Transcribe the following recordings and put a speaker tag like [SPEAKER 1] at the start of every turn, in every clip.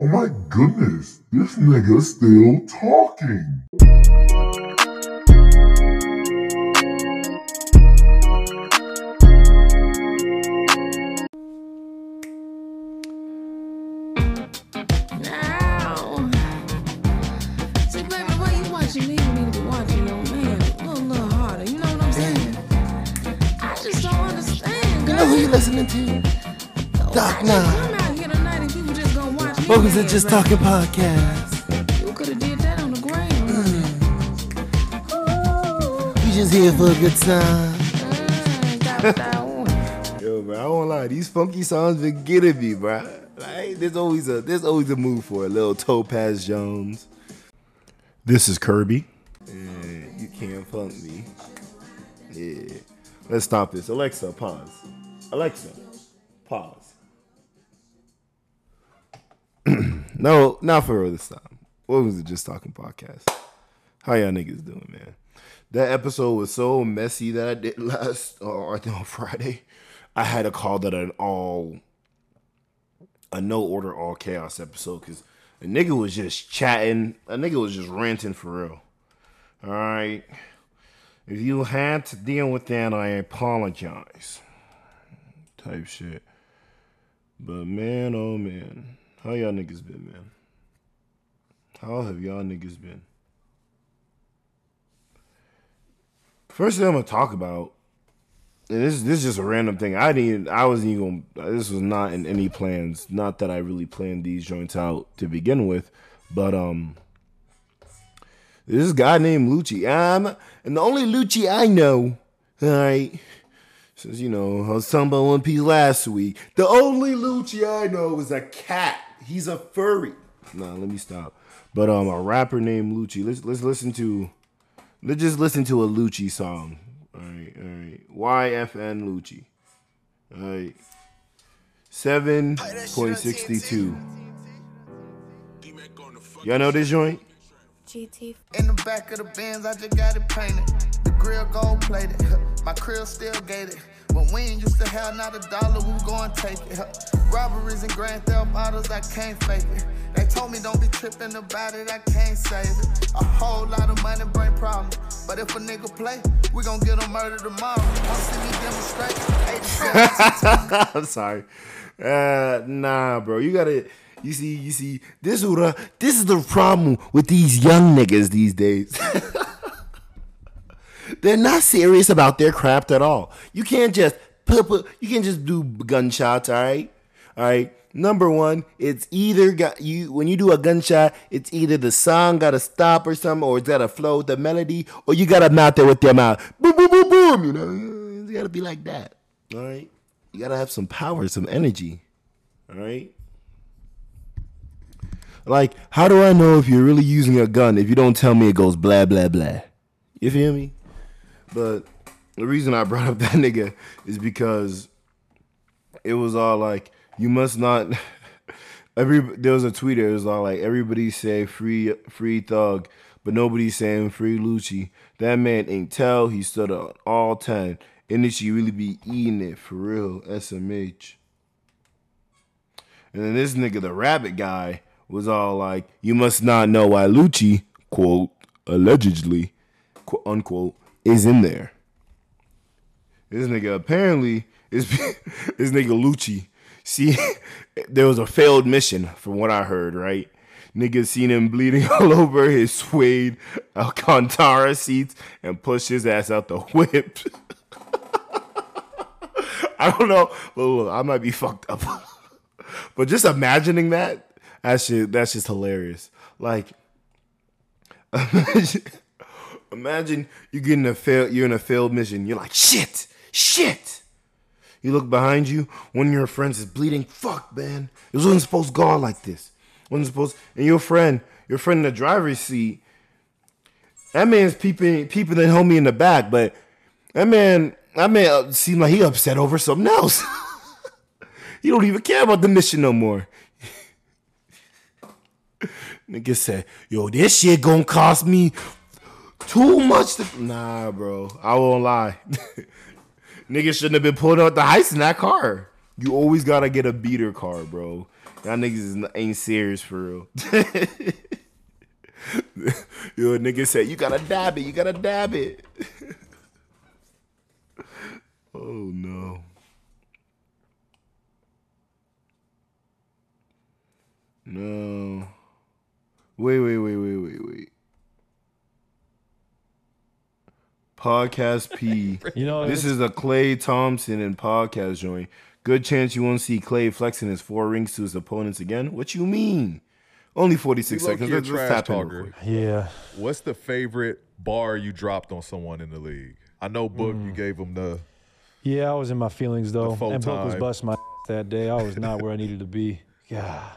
[SPEAKER 1] Oh my goodness, this nigga still talking.
[SPEAKER 2] Now, see, baby, why you watching me? You need to be watching your oh, man a little, little harder. You know what I'm saying? I just don't understand.
[SPEAKER 3] You know who you listening to? Doc Nine.
[SPEAKER 2] Just gonna.
[SPEAKER 3] Focus
[SPEAKER 2] dance,
[SPEAKER 3] Just
[SPEAKER 2] baby.
[SPEAKER 3] Talking Podcast.
[SPEAKER 2] You could have did that on the ground.
[SPEAKER 3] We just here for a good time.
[SPEAKER 2] Mm, got that one.
[SPEAKER 3] Yo, bro, I won't lie. These funky songs been getting me, bro. Like, there's always a there's always a move for a little Topaz Jones. This is Kirby. And you can't funk me. Yeah. Let's stop this. Alexa, pause. Alexa, pause. No, not for real this time. What was it just talking podcast? How y'all niggas doing, man? That episode was so messy that I did last, or I think on Friday. I had to call that an all, a no order, all chaos episode because a nigga was just chatting. A nigga was just ranting for real. All right. If you had to deal with that, I apologize. Type shit. But man, oh man. How y'all niggas been, man? How have y'all niggas been? First thing I'm gonna talk about, and this this is just a random thing. I didn't. I wasn't even. This was not in any plans. Not that I really planned these joints out to begin with, but um, this guy named Lucci. Um, and the only Lucci I know, all right. Says, you know, I was talking about One Piece last week. The only Lucci I know is a cat. He's a furry. Nah, let me stop. But um, a rapper named Lucci. Let's let's listen to. Let's just listen to a Lucci song. All right, all right. YFN Lucci. All right. Seven point sixty-two. Y'all know this joint?
[SPEAKER 4] GT.
[SPEAKER 5] In the back of the Benz, I just got it painted. The grill gold plated. My crib still gated. When we ain't used to have not a dollar, we going take it. Robberies and grand theft autos, I can't fake it. They told me don't be tripping about it, I can't save it. A whole lot of money bring problems. But if a nigga play, we gon' get him murdered tomorrow. Want see me demonstrate? 87
[SPEAKER 3] I'm sorry. Uh, nah, bro. You gotta. You see, you see. This is the this is the problem with these young niggas these days. They're not serious about their craft at all. You can't just you can't just do gunshots. All right, all right. Number one, it's either got you when you do a gunshot, it's either the song gotta stop or something, or it's gotta flow the melody, or you gotta mouth there with your mouth. Boom, boom, boom, boom. You know, it's gotta be like that. All right. You gotta have some power, some energy. All right. Like, how do I know if you're really using a gun if you don't tell me it goes blah blah blah? You feel me? But the reason I brought up that nigga is because it was all like, you must not. Every there was a tweet. It was all like, everybody say free free thug, but nobody's saying free Lucci. That man ain't tell. He stood on all ten. And then she really be eating it for real. SMH. And then this nigga, the rabbit guy, was all like, "You must not know why Lucci, quote, allegedly, quote unquote, is in there." This nigga apparently is this nigga Lucci. See, there was a failed mission from what I heard. Right, nigga seen him bleeding all over his suede uh, Alcantara seats and pushed his ass out the whip. I don't know. Look, look, I might be fucked up. but just imagining that, that shit, that's just hilarious. Like, imagine, you getting a fail, you're in a failed mission. You're like, shit, shit. You look behind you, one of your friends is bleeding. Fuck, man. It wasn't supposed to go like this. wasn't supposed. And your friend, your friend in the driver's seat, that man's peeping, peeping the homie in the back, but that man, that man uh, seemed like he upset over something else. he don't even care about the mission no more. Nigga said, "Yo, this shit gonna cost me too much." To-. Nah, bro, I won't lie. Nigga shouldn't have been pulling out the heist in that car. You always gotta get a beater car, bro. Y'all niggas ain't serious for real. Yo, nigga said you gotta dab it. You gotta dab it. oh no. No. Wait, wait, wait, wait, wait, wait. Podcast P.
[SPEAKER 4] You know,
[SPEAKER 3] This is a Klay Thompson and podcast joint. Good chance you won't see Klay flexing his four rings to his opponents again. What you mean? Only 46 seconds.
[SPEAKER 6] a
[SPEAKER 3] Let's, let's tap
[SPEAKER 6] talker.
[SPEAKER 4] yeah.
[SPEAKER 6] What's the favorite bar you dropped on someone in the league? I know Book,
[SPEAKER 4] Mm.
[SPEAKER 6] you gave him the.
[SPEAKER 4] Yeah, I was in my feelings though. And Book was
[SPEAKER 6] time.
[SPEAKER 4] busting my that day. I was not where I needed to be. God.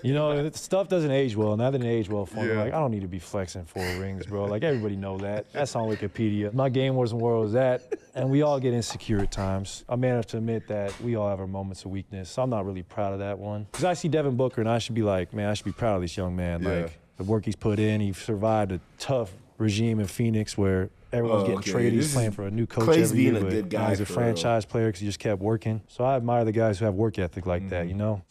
[SPEAKER 4] You know, stuff doesn't age well, and that didn't age well for me.
[SPEAKER 6] Yeah.
[SPEAKER 4] Like, I don't need to be flexing four rings, bro. Like, everybody know that. That's on Wikipedia. My game wasn't where it was at, and we all get insecure at times. I'm man enough to admit that we all have our moments of weakness. So I'm not really proud of that one. Because I see Devin Booker, and I should be like, man, I should be proud of this young man.
[SPEAKER 6] Yeah.
[SPEAKER 4] Like, the work he's put in, he survived a tough regime in Phoenix where everyone's
[SPEAKER 3] Oh,
[SPEAKER 4] getting
[SPEAKER 3] okay.
[SPEAKER 4] traded. He's playing for a new coach
[SPEAKER 3] Clay's
[SPEAKER 4] every year.
[SPEAKER 3] a
[SPEAKER 4] but
[SPEAKER 3] good guy
[SPEAKER 4] he's a
[SPEAKER 3] for real.
[SPEAKER 4] franchise player because he just kept working. So I admire the guys who have work ethic like that, mm-hmm. you know?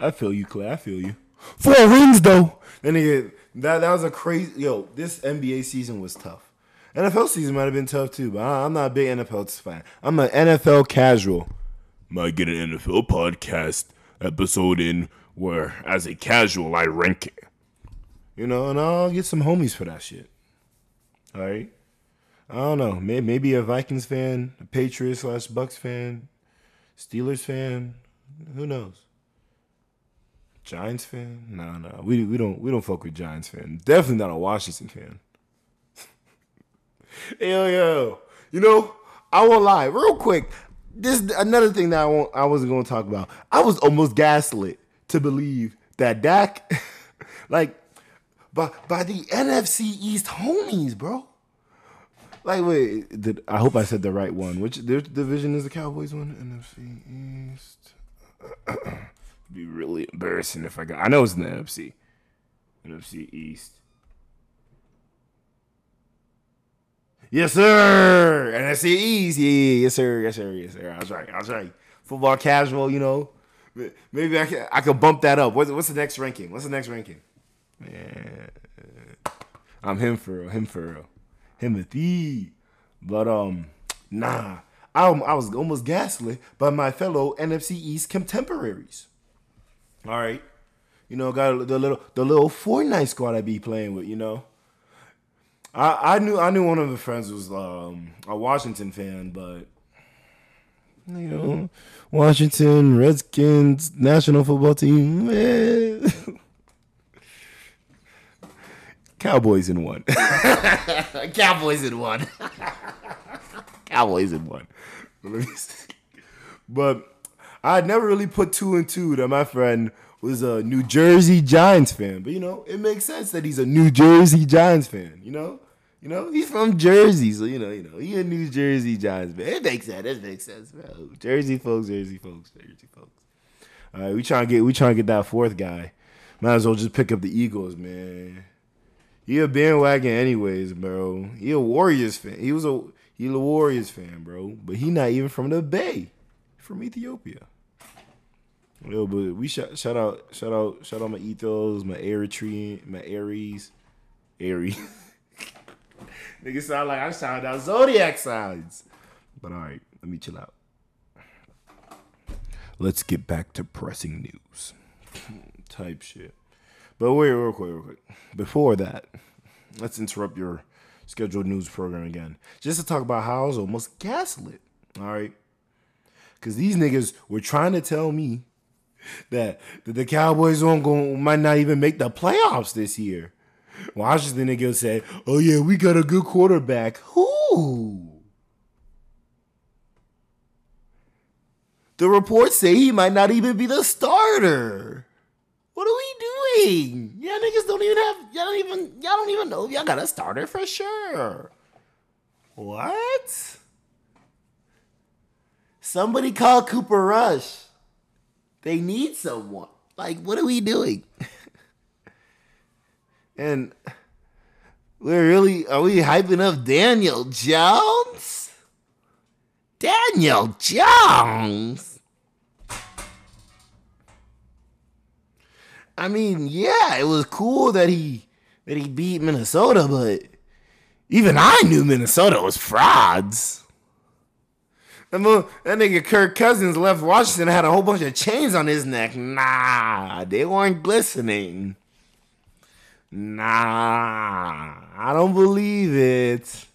[SPEAKER 3] I feel you, Klay. I feel you. Four rings though. Then again, that that was a crazy. Yo, this NBA season was tough. NFL season might have been tough too, but I, I'm not a big NFL fan. I'm an NFL casual. Might get an NFL podcast episode in where, as a casual, I rank it. You know, and I'll get some homies for that shit. All right. I don't know. Maybe, maybe a Vikings fan, a Patriots slash Bucks fan, Steelers fan. Who knows? Giants fan? No, no. We we don't we don't fuck with Giants fan. Definitely not a Washington fan. yo, yo. You know, I won't lie. Real quick. This another thing that I won't, I wasn't gonna talk about. I was almost gaslit to believe that Dak like by by the NFC East homies, bro. Like wait, did, I hope I said the right one. Which their division is the Cowboys one? NFC East be really embarrassing if I got. I know it's in the NFC. NFC East. Yes, sir. NFC East. Yeah, yeah, yes, sir. Yes, sir. Yes, sir. I was right. I was right. Football casual, you know. Maybe I can I can bump that up. What's, what's the next ranking? What's the next ranking? Man, I'm him for real. Him for real. Timothy. But um, nah. I, I was almost gaslit by my fellow NFC East contemporaries. All right, you know, got the little the little Fortnite squad I be playing with. You know, I I knew I knew one of the friends was um, a Washington fan, but you know, Washington Redskins national football team, man. Cowboys in one. Cowboys in one. Cowboys in one. But I never really put two and two that my friend was a New Jersey Giants fan. But you know, it makes sense that he's a New Jersey Giants fan. You know, you know, he's from Jersey, so you know, you know, he a New Jersey Giants fan. It makes sense. It makes sense, bro. Jersey folks, Jersey folks, Jersey folks. All right, we trying to get we trying to get that fourth guy. Might as well just pick up the Eagles, man. He a bandwagon anyways, bro. He a Warriors fan. He was a he a Warriors fan, bro. But he not even from the Bay. From Ethiopia. Yo, but we shout shout out shout out shout out my ethos, my Eritrean, my Aries, Aries. Nigga sound like I'm shouting out zodiac signs. But all right, let me chill out. Let's get back to pressing news. Type shit. But wait, real quick, real quick. Before that, let's interrupt your scheduled news program again. Just to talk about how I was almost gaslit. All right. Cause these niggas were trying to tell me that, that the Cowboys won't go might not even make the playoffs this year. Washington niggas said, Oh yeah, we got a good quarterback. Who? The reports say he might not even be the starter. What are we doing? Y'all niggas don't even have y'all don't even y'all don't even know if y'all got a starter for sure. What? Somebody call Cooper Rush. They need someone. Like, what are we doing? and we're really are we hyping up Daniel Jones? Daniel Jones. I mean, yeah, it was cool that he that he beat Minnesota, but even I knew Minnesota was frauds. That, mo- that nigga Kirk Cousins left Washington had a whole bunch of chains on his neck. Nah, they weren't glistening. Nah, I don't believe it.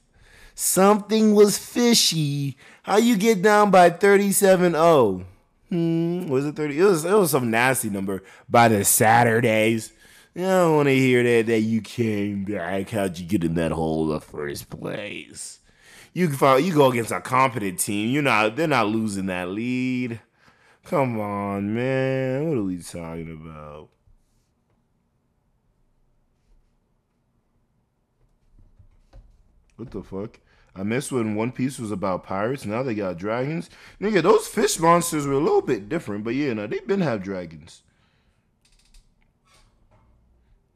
[SPEAKER 3] Something was fishy. How you get down by 37-0? Hmm, was it 30? It was it was some nasty number by the Saturdays. I don't want to hear that that you came back. How'd you get in that hole in the first place? You you go against a competent team. You're not they're not losing that lead. Come on, man. What are we talking about? What the fuck? I missed when One Piece was about pirates. Now they got dragons. Nigga, those fish monsters were a little bit different, but yeah, now they've been have dragons.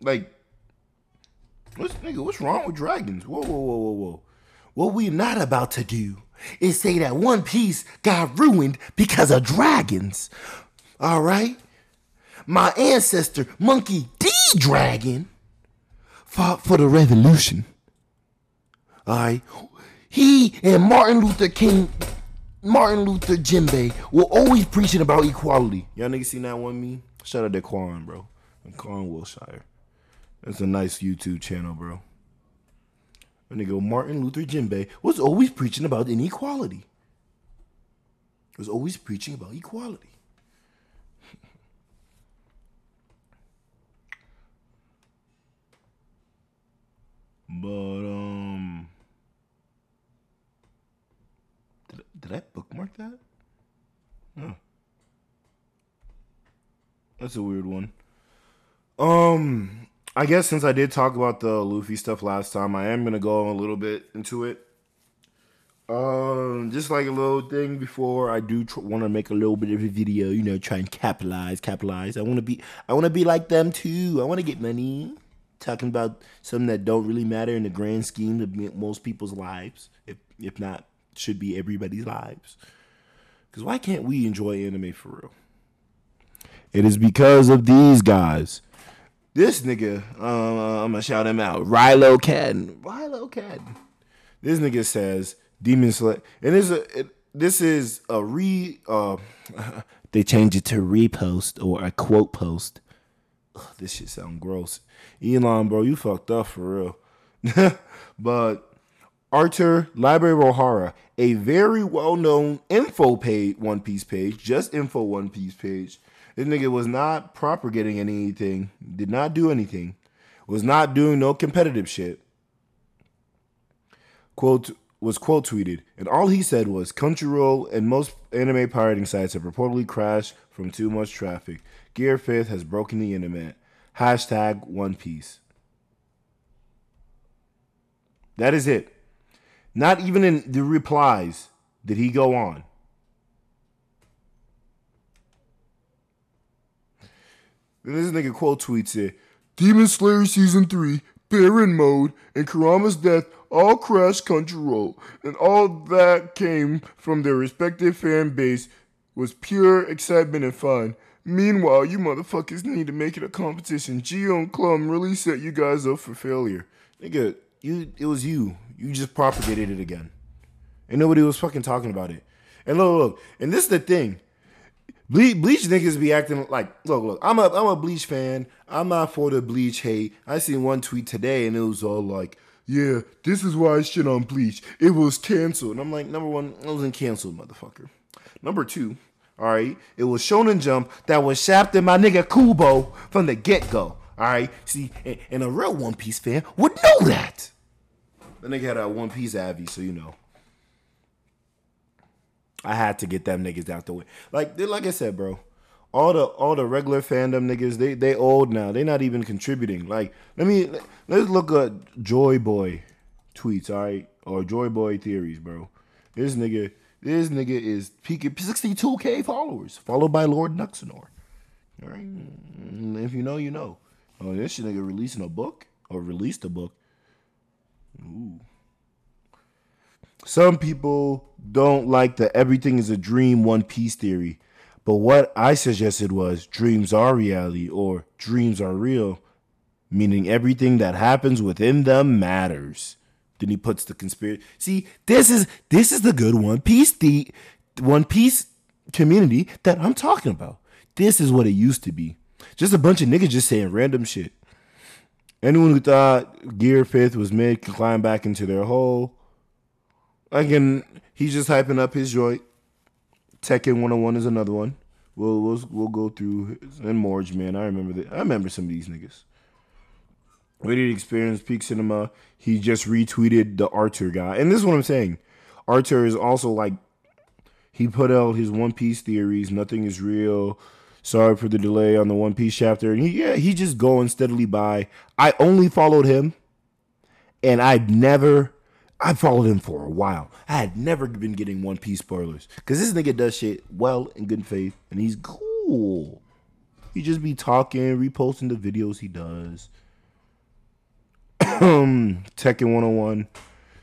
[SPEAKER 3] Like, what's nigga? What's wrong with dragons? Whoa, whoa, whoa, whoa, whoa. What we're not about to do is say that One Piece got ruined because of dragons. All right, my ancestor, Monkey D. Dragon, fought for the revolution. All right. He and Martin Luther King, Martin Luther Jinbe were always preaching about equality. Y'all niggas seen that one me? Shout out to Quan, bro. And Quan Wilshire. That's a nice YouTube channel, bro. They go, Martin Luther Jinbe was always preaching about inequality. Was always preaching about equality. But um did, did I bookmark that? No. That's a weird one. Um I guess since I did talk about the Luffy stuff last time, I am gonna go a little bit into it. Um, just like a little thing before I do tr- want to make a little bit of a video, you know, try and capitalize, capitalize. I want to be, I want to be like them too. I want to get money. Talking about something that don't really matter in the grand scheme of most people's lives, if if not, should be everybody's lives. Because why can't we enjoy anime for real? It is because of these guys. This nigga, uh, I'm gonna shout him out. Rilo Cadden. Rilo Cadden. This nigga says Demon Slayer, and this is a, it, this is a re. Uh, they change it to repost or a quote post. Ugh, this shit sound gross. Elon, bro, you fucked up for real. but Arthur Library O'Hara, a very well-known info page, One Piece page, just info One Piece page. This nigga was not propagating anything, did not do anything, was not doing no competitive shit. Quote was quote tweeted, and all he said was Crunchyroll and most anime pirating sites have reportedly crashed from too much traffic. Gear Fifth has broken the internet. Hashtag One Piece. That is it. Not even in the replies did he go on. Then this nigga quote tweets it Demon Slayer Season 3, Baryon Mode, and Kurama's death all crashed Crunchyroll, and all that came from their respective fan base was pure excitement and fun. Meanwhile, you motherfuckers need to make it a competition. Geo and Clum really set you guys up for failure. Nigga, you it was you. You just propagated it again. And nobody was fucking talking about it. And look, look, and this is the thing. Ble- Bleach niggas be acting like look look. I'm a I'm a Bleach fan. I'm not for the Bleach hate. I seen one tweet today and it was all like, yeah, this is why I shit on Bleach. It was canceled. And I'm like, number one, it wasn't canceled, motherfucker. Number two, all right, it was Shonen Jump that was shafting my nigga Kubo from the get go. All right, see, and, and a real One Piece fan would know that. The nigga had a One Piece Avi, so you know. I had to get them niggas out the way. Like like I said, bro. All the all the regular fandom niggas, they they old now. They not even contributing. Like let me let's look at Joy Boy tweets, all right, or Joy Boy theories, bro. This nigga, this nigga is peaking 62k followers, followed by Lord Nuxenor. All right, Mm, if you know, you know. Oh, this nigga releasing a book or released a book. Ooh. Some people don't like the everything is a dream One Piece theory, But what I suggested was dreams are reality or dreams are real, meaning everything that happens within them matters. Then he puts the conspiracy. See, this is this is the good One Piece the One Piece community that I'm talking about. This is what it used to be. Just a bunch of niggas just saying random shit. Anyone who thought Gear Fifth was mid can climb back into their hole. Again, he's just hyping up his joint. Tekking101 is another one. We'll we'll, we'll go through and Morge, man. I remember that. I remember some of these niggas. Rated Experience Peak Cinema. He just retweeted the Arthur guy, and this is what I'm saying. Arthur is also like he put out his One Piece theories. Nothing is real. Sorry for the delay on the One Piece chapter. And he, yeah, he just going steadily by. I only followed him, and I've never. I followed him for a while. I had never been getting One Piece spoilers because this nigga does shit well in good faith, and he's cool. He just be talking, reposting the videos he does. Um, Tekking101,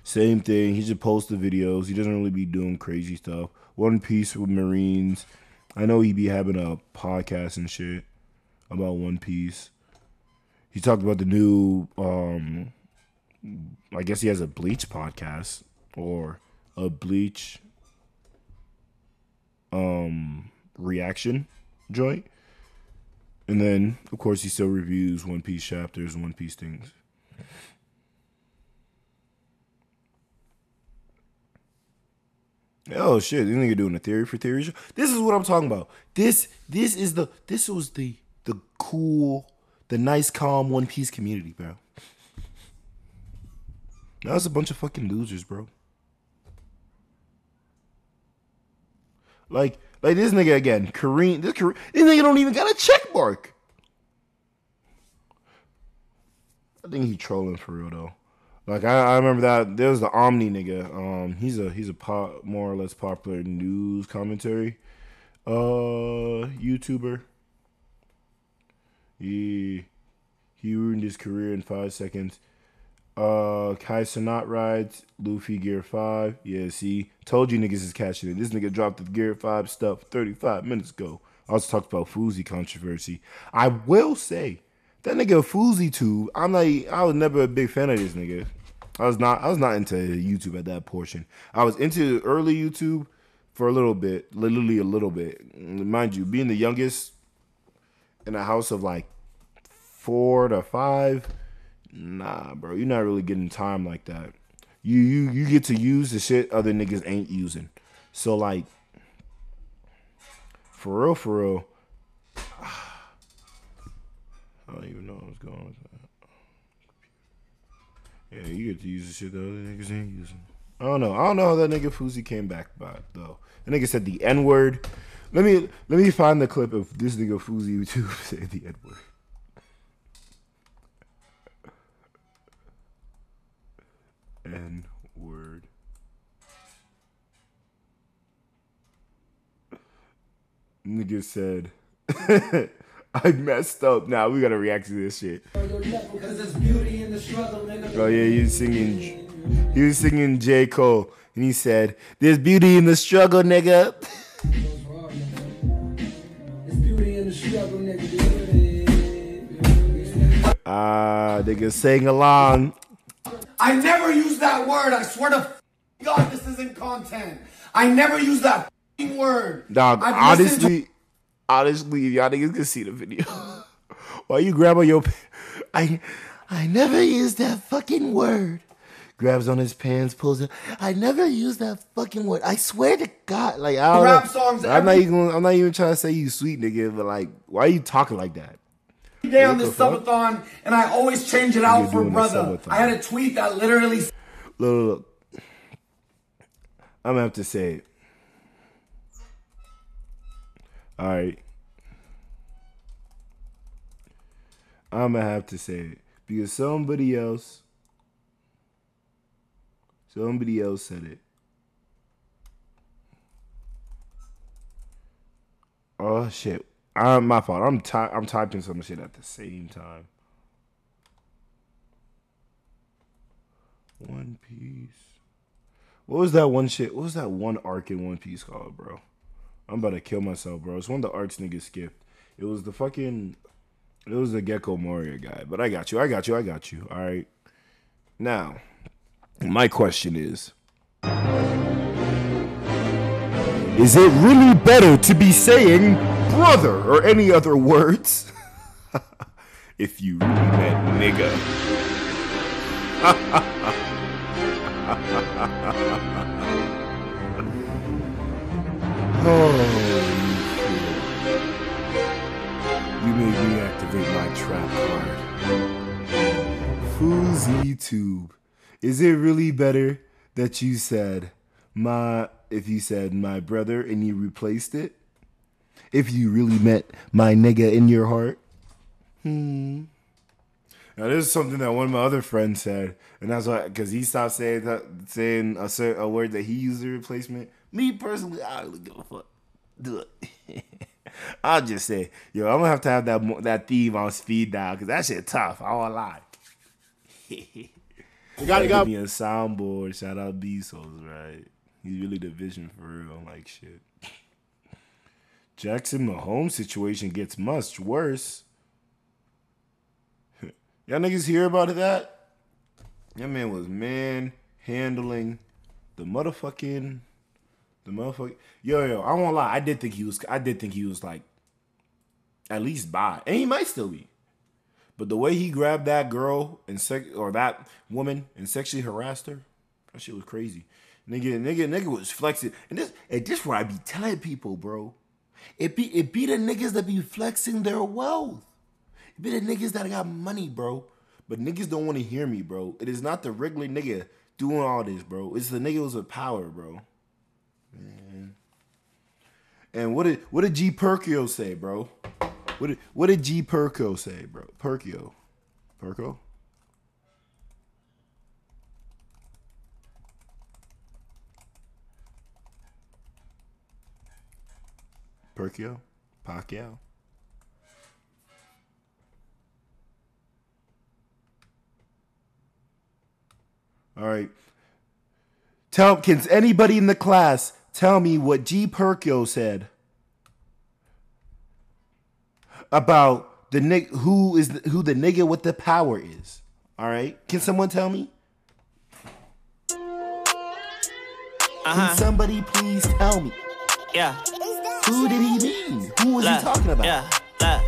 [SPEAKER 3] same thing. He just posts the videos. He doesn't really be doing crazy stuff. One Piece with Marines. I know he be having a podcast and shit about One Piece. He talked about the new um I guess he has a Bleach podcast or a Bleach um reaction joint. And then of course he still reviews One Piece chapters One Piece things. Oh shit! This nigga doing a theory for theory show. This is what I'm talking about. This this is the this was the the cool, the nice, calm One Piece community, bro. It's a bunch of fucking losers, bro. Like like this nigga again, Kareem. This Kareem, this nigga don't even got a check mark. I think he trolling for real though. Like I, I remember that there was the Omni nigga. Um, he's a he's a pop, more or less popular news commentary, uh, YouTuber. He he ruined his career in five seconds. Uh, Kai Cenat rides Luffy Gear Five. Yeah, see, told you niggas is catching it. This nigga dropped the Gear Five stuff 35 minutes ago. I also talked about Fousey controversy. I will say that nigga Fousey too. I'm like, I was never a big fan of this nigga. I was not. I was not into YouTube at that portion. I was into early YouTube for a little bit, literally a little bit. Mind you, being the youngest in a house of like four to five, nah, bro, you're not really getting time like that. You you you get to use the shit other niggas ain't using. So like, for real, for real. I don't even know what's going on with that. Yeah, you get to use the shit that other niggas ain't using. I don't know. I don't know how that nigga Fousey came back by though. The nigga said the N word. Let me let me find the clip of this nigga Fousey YouTube saying the N word. N word. Nigga said, I messed up. Now we gotta react to this shit. Oh yeah, he was singing. He was singing J Cole, and he said, "There's beauty in the struggle, nigga." Ah, nigga, sing along.
[SPEAKER 7] I never use that word. I swear to God, this isn't content. I never use that word.
[SPEAKER 3] Dog,
[SPEAKER 7] I've listened to-
[SPEAKER 3] honestly, honestly, y'all niggas can see the video. Why you grab on your? I, I never use that fucking word. Grabs on his pants, pulls it. I never use that fucking word. I swear to God, like I don't
[SPEAKER 7] Rap
[SPEAKER 3] know.
[SPEAKER 7] songs
[SPEAKER 3] I'm not even. I'm not even trying to say you sweet nigga, but like, why are you talking like that?
[SPEAKER 7] Day on this
[SPEAKER 3] the
[SPEAKER 7] subathon, and I always change it out for brother. I had a tweet that literally
[SPEAKER 3] Look, look, look. I'm gonna have to say it. All right. I'm gonna have to say it because somebody else, somebody else said it. Oh shit! I'm my fault. I'm ty- I'm typing some shit at the same time. One Piece. What was that one shit? What was that one arc in One Piece called, bro? I'm about to kill myself, bro. It's one of the arcs niggas skipped. It was the fucking. It was the Gecko Moria guy. But I got you. I got you. I got you. All right. Now, my question is Is it really better to be saying brother or any other words if you really meant nigga? oh, you made me activate my trap card. Fousey Tube. Is it really better that you said my if you said my brother and you replaced it? If you really meant my nigga in your heart? Hmm. Now this is something that one of my other friends said, and that's why because he stopped saying that, saying a certain a word that he used as a replacement. Me personally, I don't really give a fuck. Do it. I'll just say, yo, I'm gonna have to have that that theme on speed dial because that shit tough. I won't lie.
[SPEAKER 8] You got, you
[SPEAKER 3] Give
[SPEAKER 8] got.
[SPEAKER 3] me a soundboard. Shout out Bezos, right? He's really the vision for real. I'm Like shit. Jackson Mahomes situation gets much worse. Y'all niggas hear about that? That man was man handling the motherfucking the motherfucking yo yo. I won't lie. I did think he was. I did think he was like at least by, and he might still be. But the way he grabbed that girl and sex or that woman and sexually harassed her, that shit was crazy. Nigga, nigga, nigga was flexing. And this and this what I be telling people, bro. It be it be the niggas that be flexing their wealth. It be the niggas that got money, bro. But niggas don't want to hear me, bro. It is not the regular nigga doing all this, bro. It's the niggas with power, bro. Man. And what did what did G Perkio say, bro? What did what did G Perko say, bro? Perkio. Perko? Perkio? Pacquiao? All right. Tell can anybody in the class tell me what G Perkio said about the nig- who is the, who the nigga with the power is? All right. Can someone tell me? Uh-huh. Can somebody please tell me?
[SPEAKER 9] Yeah.
[SPEAKER 3] Who did he mean? Who was he
[SPEAKER 9] Look,
[SPEAKER 3] talking about?
[SPEAKER 9] Yeah, look.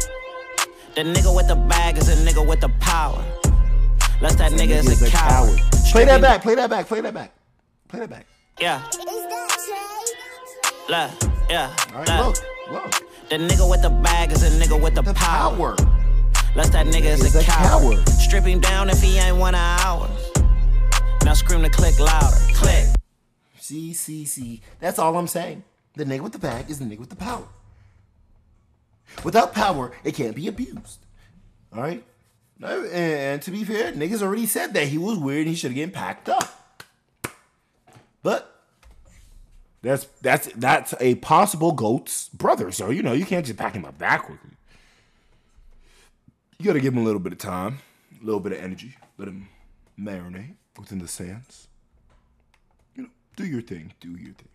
[SPEAKER 9] The nigga with the bag is a nigga with the power. Less that nigga is
[SPEAKER 3] Nigga's
[SPEAKER 9] a coward.
[SPEAKER 3] Play that back. Play that back. Play that back. Play that back.
[SPEAKER 9] Yeah. Look, yeah.
[SPEAKER 3] All right.
[SPEAKER 9] look.
[SPEAKER 3] Look. Look.
[SPEAKER 9] The nigga with the bag is a nigga with the,
[SPEAKER 3] The
[SPEAKER 9] power.
[SPEAKER 3] power.
[SPEAKER 9] Less that nigga is
[SPEAKER 3] Is
[SPEAKER 9] a
[SPEAKER 3] a
[SPEAKER 9] coward.
[SPEAKER 3] coward.
[SPEAKER 9] Strip him down if he ain't one of ours. Now scream the click louder. Click.
[SPEAKER 3] See, see, see. That's all I'm saying. The nigga with the bag is the nigga with the power. Without power, it can't be abused. All right. And, to be fair, niggas already said that he was weird and he should have getting packed up. But that's that's that's a possible goat's brother. So you know you can't just pack him up that quickly. You got to give him a little bit of time, a little bit of energy, let him marinate within the sands. You know, do your thing, do your thing.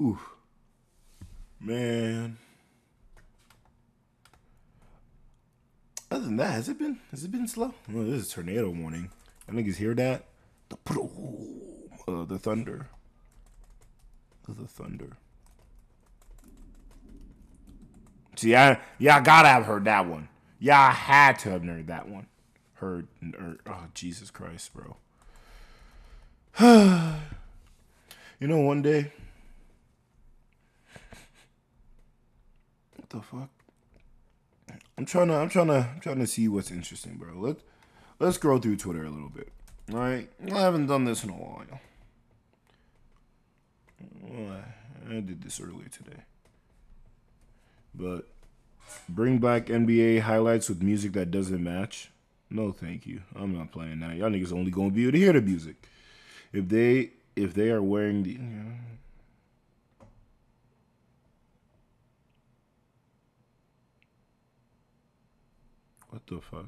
[SPEAKER 3] Whew. Man. Other than that, has it been has it been slow? Oh, this is tornado warning. I niggas hear that? The uh, the thunder. The thunder. See, I y'all gotta have heard that one. Y'all had to have heard that one. Heard, heard oh Jesus Christ, bro. you know, one day. The fuck? I'm trying to, I'm trying to, I'm trying to see what's interesting, bro. Let, let's scroll through Twitter a little bit. All right, I haven't done this in a while. I did this earlier today, but bring back NBA highlights with music that doesn't match. No, thank you. I'm not playing that. Y'all niggas only gonna be able to hear the music. If they, if they are wearing the. What the fuck?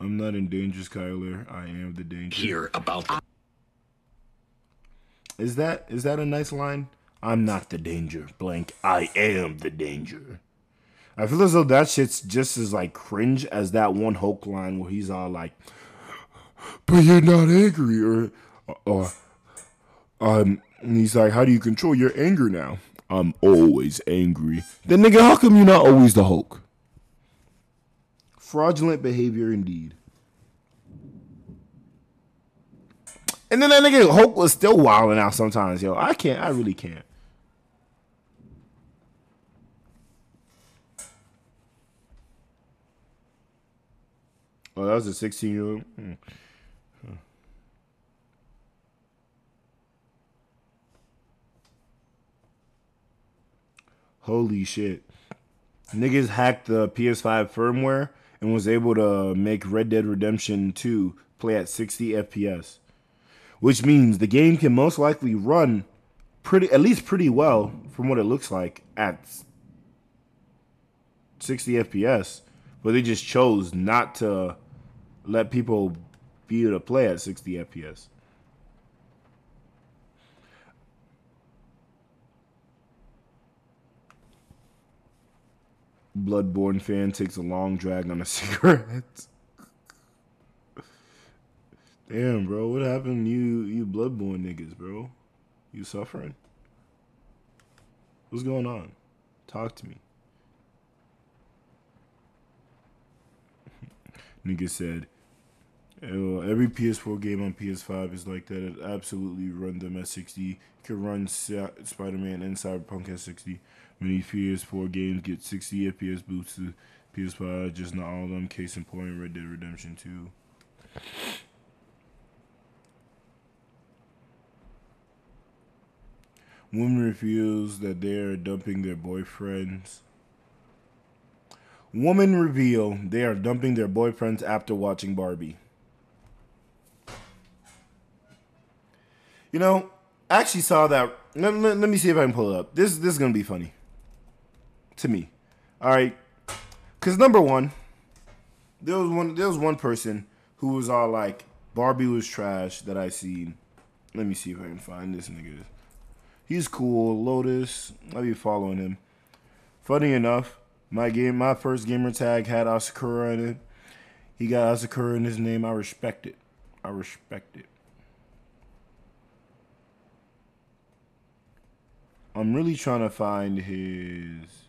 [SPEAKER 3] I'm not in danger, Skyler. I am the danger.
[SPEAKER 10] Hear about the-
[SPEAKER 3] Is that is that a nice line? I'm not the danger, blank. I am the danger. I feel as though that shit's just as like cringe as that one Hulk line where he's all like, "But you're not angry," or, or, um, and he's like, "How do you control your anger now?" I'm always angry. Then nigga, how come you're not always the Hulk? Fraudulent behavior indeed. And then that nigga Hulk was still wilding out sometimes, yo. I can't. I really can't. Oh, that was a 16 year old. Hmm. Holy shit. Niggas hacked the PS5 firmware and was able to make Red Dead Redemption 2 play at 60 FPS. Which means the game can most likely run pretty at least pretty well from what it looks like at 60 FPS. But they just chose not to let people be able to play at 60 FPS. Bloodborne fan takes a long drag on a cigarette. Damn, bro, what happened? You you Bloodborne niggas, bro. You suffering? What's going on? Talk to me. Nigga said, "Uh, every PS4 game on PS5 is like that. It absolutely run them at 60. You can run Spider-Man and Cyberpunk at 60. Many PS4 games get 60 FPS boosts to PS5, just not all of them. Case in point, Red Dead Redemption 2. Women reveals that they are dumping their boyfriends. Woman reveal they are dumping their boyfriends after watching Barbie. You know, I actually saw that. Let, let- let me see if I can pull it up. This this is gonna be funny to me. All right, because number one, there was one there was one person who was all like Barbie was trash that I seen. Let me see if I can find this nigga. He's cool. Lotus. I be following him. Funny enough, my game, my first gamer tag had Asakura in it. He got Asakura in his name. I respect it. I respect it. I'm really trying to find his.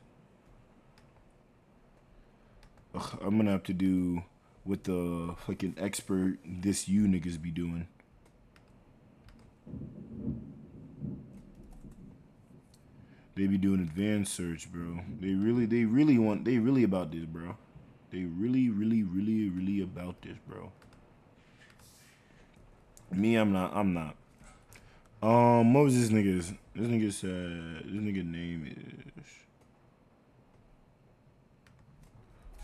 [SPEAKER 3] Ugh, I'm gonna have to do what the fucking expert this you niggas be doing. They be doing advanced search, bro. They really, they really want, they really about this, bro. They really, really, really, really about this, bro. Me, I'm not, I'm not. Um, what was this nigga's? This nigga said, this nigga name is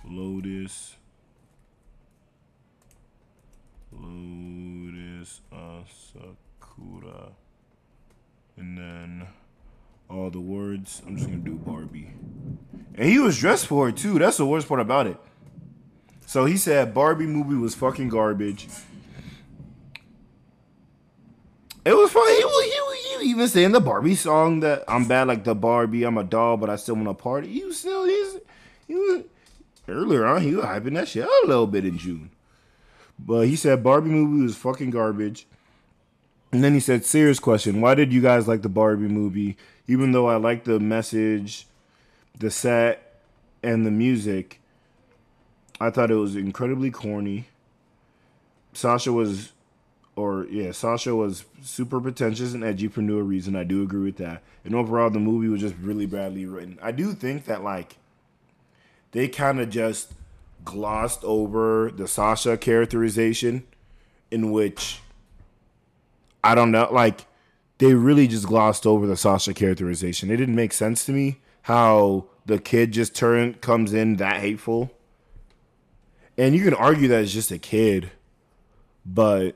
[SPEAKER 3] Lotus. Lotus uh, Asakura. And then all the words. I'm just gonna do Barbie. And he was dressed for it too. That's the worst part about it. So he said Barbie movie was fucking garbage. It was fun. He, was- he, was- he even saying the Barbie song that I'm bad like the Barbie. I'm a doll, but I still want to party. You still he was earlier on. He was hyping that shit out a little bit in June. But he said Barbie movie was fucking garbage. And then he said, serious question. Why did you guys like the Barbie movie? Even though I liked the message, the set, and the music, I thought it was incredibly corny. Sasha was, or yeah, Sasha was super pretentious and edgy for no reason. I do agree with that. And overall, the movie was just really badly written. I do think that, like, they kind of just glossed over the Sasha characterization, in which I don't know, like they really just glossed over the Sasha characterization. It didn't make sense to me how the kid just turned comes in that hateful. And you can argue that it's just a kid, but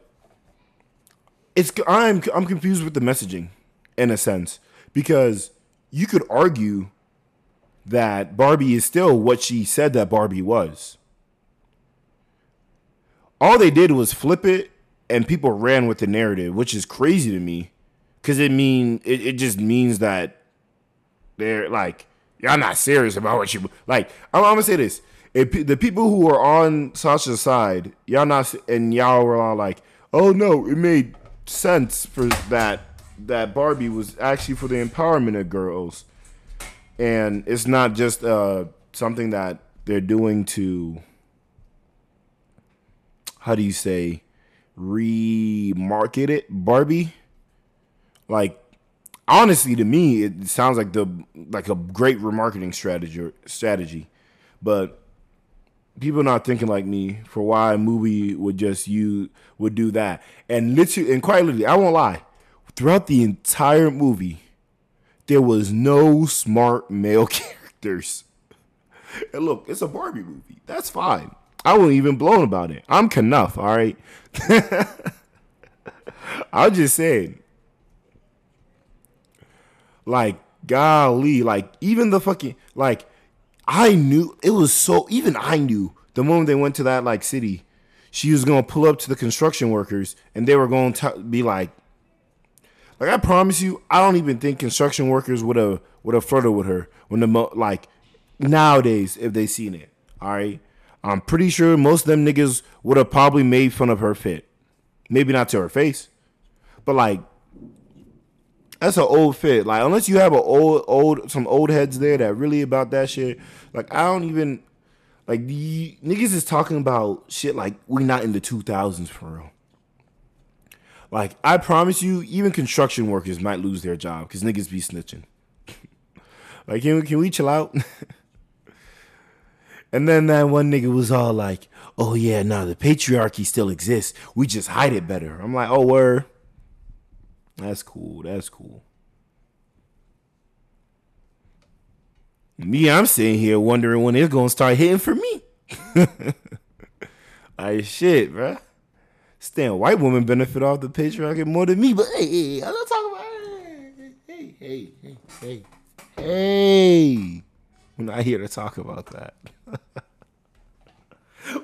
[SPEAKER 3] it's I'm I'm confused with the messaging in a sense because you could argue that Barbie is still what she said that Barbie was. All they did was flip it and people ran with the narrative, which is crazy to me because it mean it, it just means that they're like y'all not serious about what you like. I'm, I'm gonna say this: if, the people who are on Sasha's side, y'all not, and y'all were all like, "Oh no, it made sense for that that Barbie was actually for the empowerment of girls, and it's not just uh something that they're doing to how do you say remarket it? Barbie? Like honestly to me it sounds like the like a great remarketing strategy strategy. But people not thinking like me for why a movie would just you would do that. And literally and quite literally i won't lie. Throughout the entire movie there was no smart male characters. And look it's a barbie movie. That's fine. I wasn't even blown about it. I'm knuff all right? I'm just saying. Like golly, like even the fucking like I knew it was so even I knew the moment they went to that like city, she was gonna pull up to the construction workers and they were going to be like like I promise you, I don't even think construction workers would have would have flirted with her when the mo- like nowadays if they seen it. All right, I'm pretty sure most of them niggas would have probably made fun of her fit, maybe not to her face, but like that's an old fit. Like unless you have a old old some old heads there that really about that shit. Like I don't even like the niggas is talking about shit like we not in the two thousands for real. Like I promise you, even construction workers might lose their job because niggas be snitching. like can we, can we chill out? and then that one nigga was all like, "Oh yeah, no, the patriarchy still exists. We just hide it better." I'm like, "Oh word." That's cool. That's cool. Me, I'm sitting here wondering when it's gonna start hitting for me. like shit, bruh. Stand white women benefit off the patriarchy more than me, but hey, hey, I'm not talking about hey, hey, hey, hey, hey. We're not here to talk about that.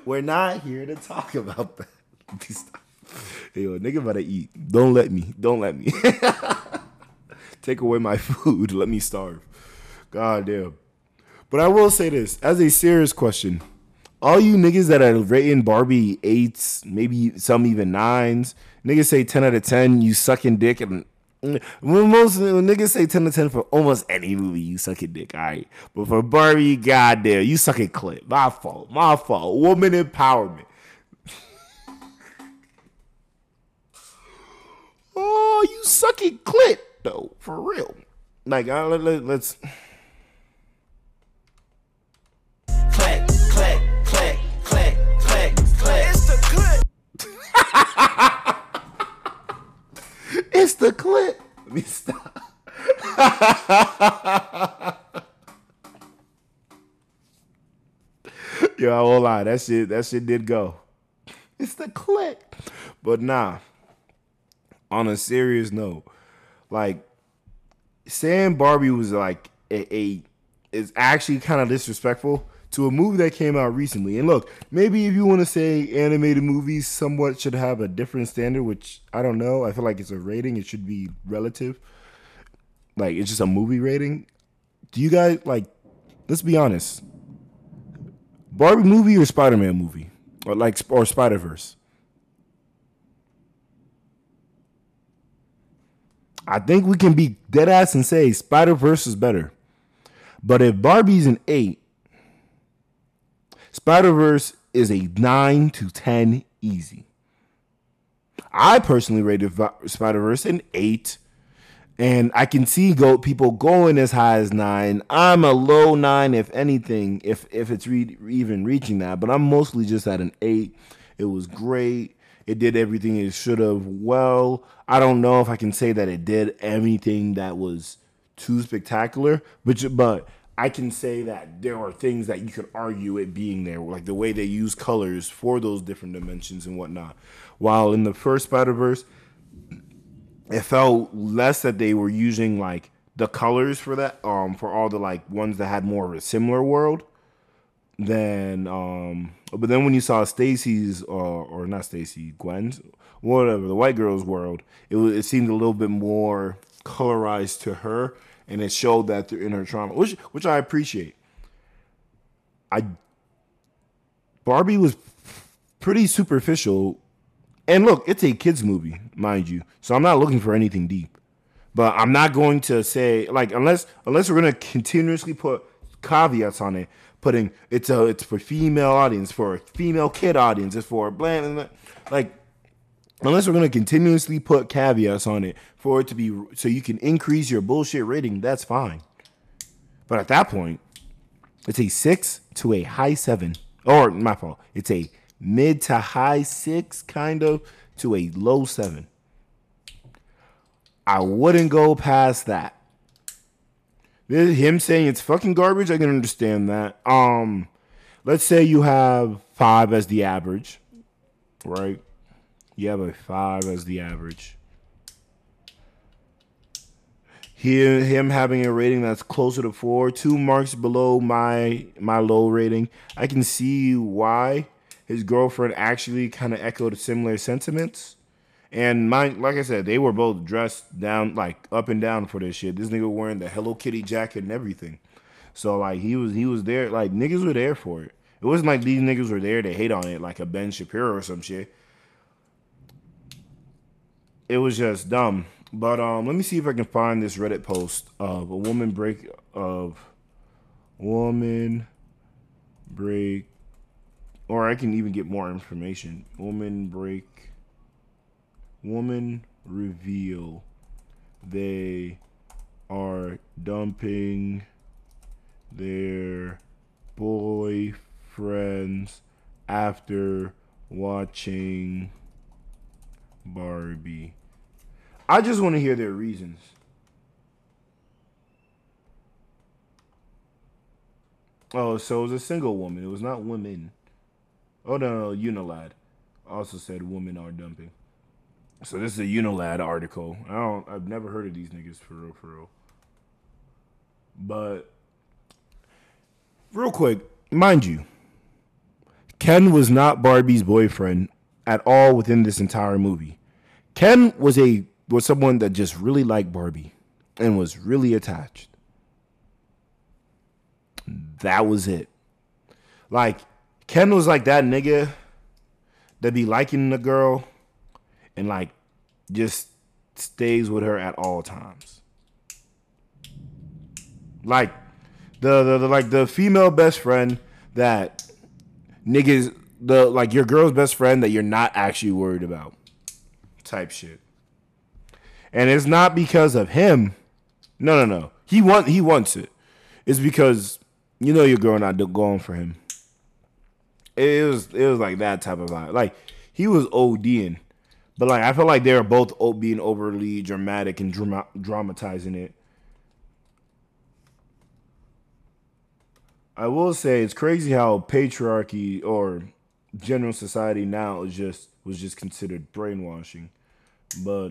[SPEAKER 3] We're not here to talk about that. Yo, nigga better eat. Don't let me. Don't let me. Take away my food. Let me starve. God damn. But I will say this as a serious question. All you niggas that are rating Barbie eights, maybe some even nines, niggas say 10 out of 10, you sucking dick. And when most when niggas say 10 out of 10 for almost any movie, you sucking dick, all right. But for Barbie, goddamn, you sucking clip. My fault. My fault. Woman empowerment. Oh, you sucking clit though, for real. Like, let, let, let's. It's the clip. Let me stop. Yo, I won't lie. That shit, that shit did go. It's the click. But nah. On a serious note, like saying Barbie was like a, a is actually kind of disrespectful to a movie that came out recently. And look, maybe if you want to say animated movies somewhat should have a different standard, which I don't know. I feel like it's a rating. It should be relative. Like it's just a movie rating. Do you guys like? Let's be honest. Barbie movie or Spider Man movie, or like or Spider Verse. I think we can be dead ass and say Spider Verse is better. But if Barbie's an eight, Spider Verse is a nine to ten easy. I personally rated Spider Verse an eight, and I can see go people going as high as nine. I'm a low nine, if anything, if if it's re- even reaching that. But I'm mostly just at an eight. It was great. It did everything it should have. Well, I don't know if I can say that it did anything that was too spectacular, but but I can say that there are things that you could argue it being there, like the way they use colors for those different dimensions and whatnot. While in the first Spider Verse, it felt less that they were using like the colors for that, um, for all the like ones that had more of a similar world. then um but then when you saw Stacy's or or not Stacy, Gwen's whatever, the white girl's world, it was, it seemed a little bit more colorized to her and it showed that through in her trauma, which which I appreciate. I Barbie was pretty superficial. And look, it's a kids movie, mind you. So I'm not looking for anything deep. But I'm not going to say like unless unless we're gonna continuously put caveats on it, putting it's a it's for female audience, for a female kid audience, it's for bland like unless we're gonna continuously put caveats on it for it to be so you can increase your bullshit rating, that's fine. But at that point, it's a six to a high seven. Or my fault. It's a mid to high six, kind of, to a low seven. I wouldn't go past that. Him saying it's fucking garbage, I can understand that. Um, let's say you have five as the average, right? You have a five as the average. He, him having a rating that's closer to four, two marks below my my low rating. I can see why his girlfriend actually kind of echoed similar sentiments. And my, like I said, they were both dressed down, like up and down for this shit. This nigga wearing the Hello Kitty jacket and everything. So like he was he was there, like niggas were there for it. It wasn't like these niggas were there to hate on it, like a Ben Shapiro or some shit. It was just dumb. But um, let me see if I can find this Reddit post of a woman break of woman break, or I can even get more information. Woman break, woman reveal they are dumping their boyfriends after watching Barbie. I just want to hear their reasons. Oh, so it was a single woman. It was not women. Oh no, no Unilad also said women are dumping. So this is a Unilad article. I don't. I've never heard of these niggas for real, for real. But real quick, mind you, Ken was not Barbie's boyfriend at all within this entire movie. Ken was a was someone that just really liked Barbie and was really attached. That was it. Like Ken was like that nigga that be liking the girl and like just stays with her at all times. Like the, the, the like the female best friend that niggas the like your girl's best friend that you're not actually worried about type shit. And it's not because of him. No, no, no. He want he wants it. It's because you know your girl not going for him. It was it was like that type of vibe. Like he was ODing, but like I feel like they were both being overly dramatic and drama- dramatizing it. I will say it's crazy how patriarchy or general society now is just was just considered brainwashing, but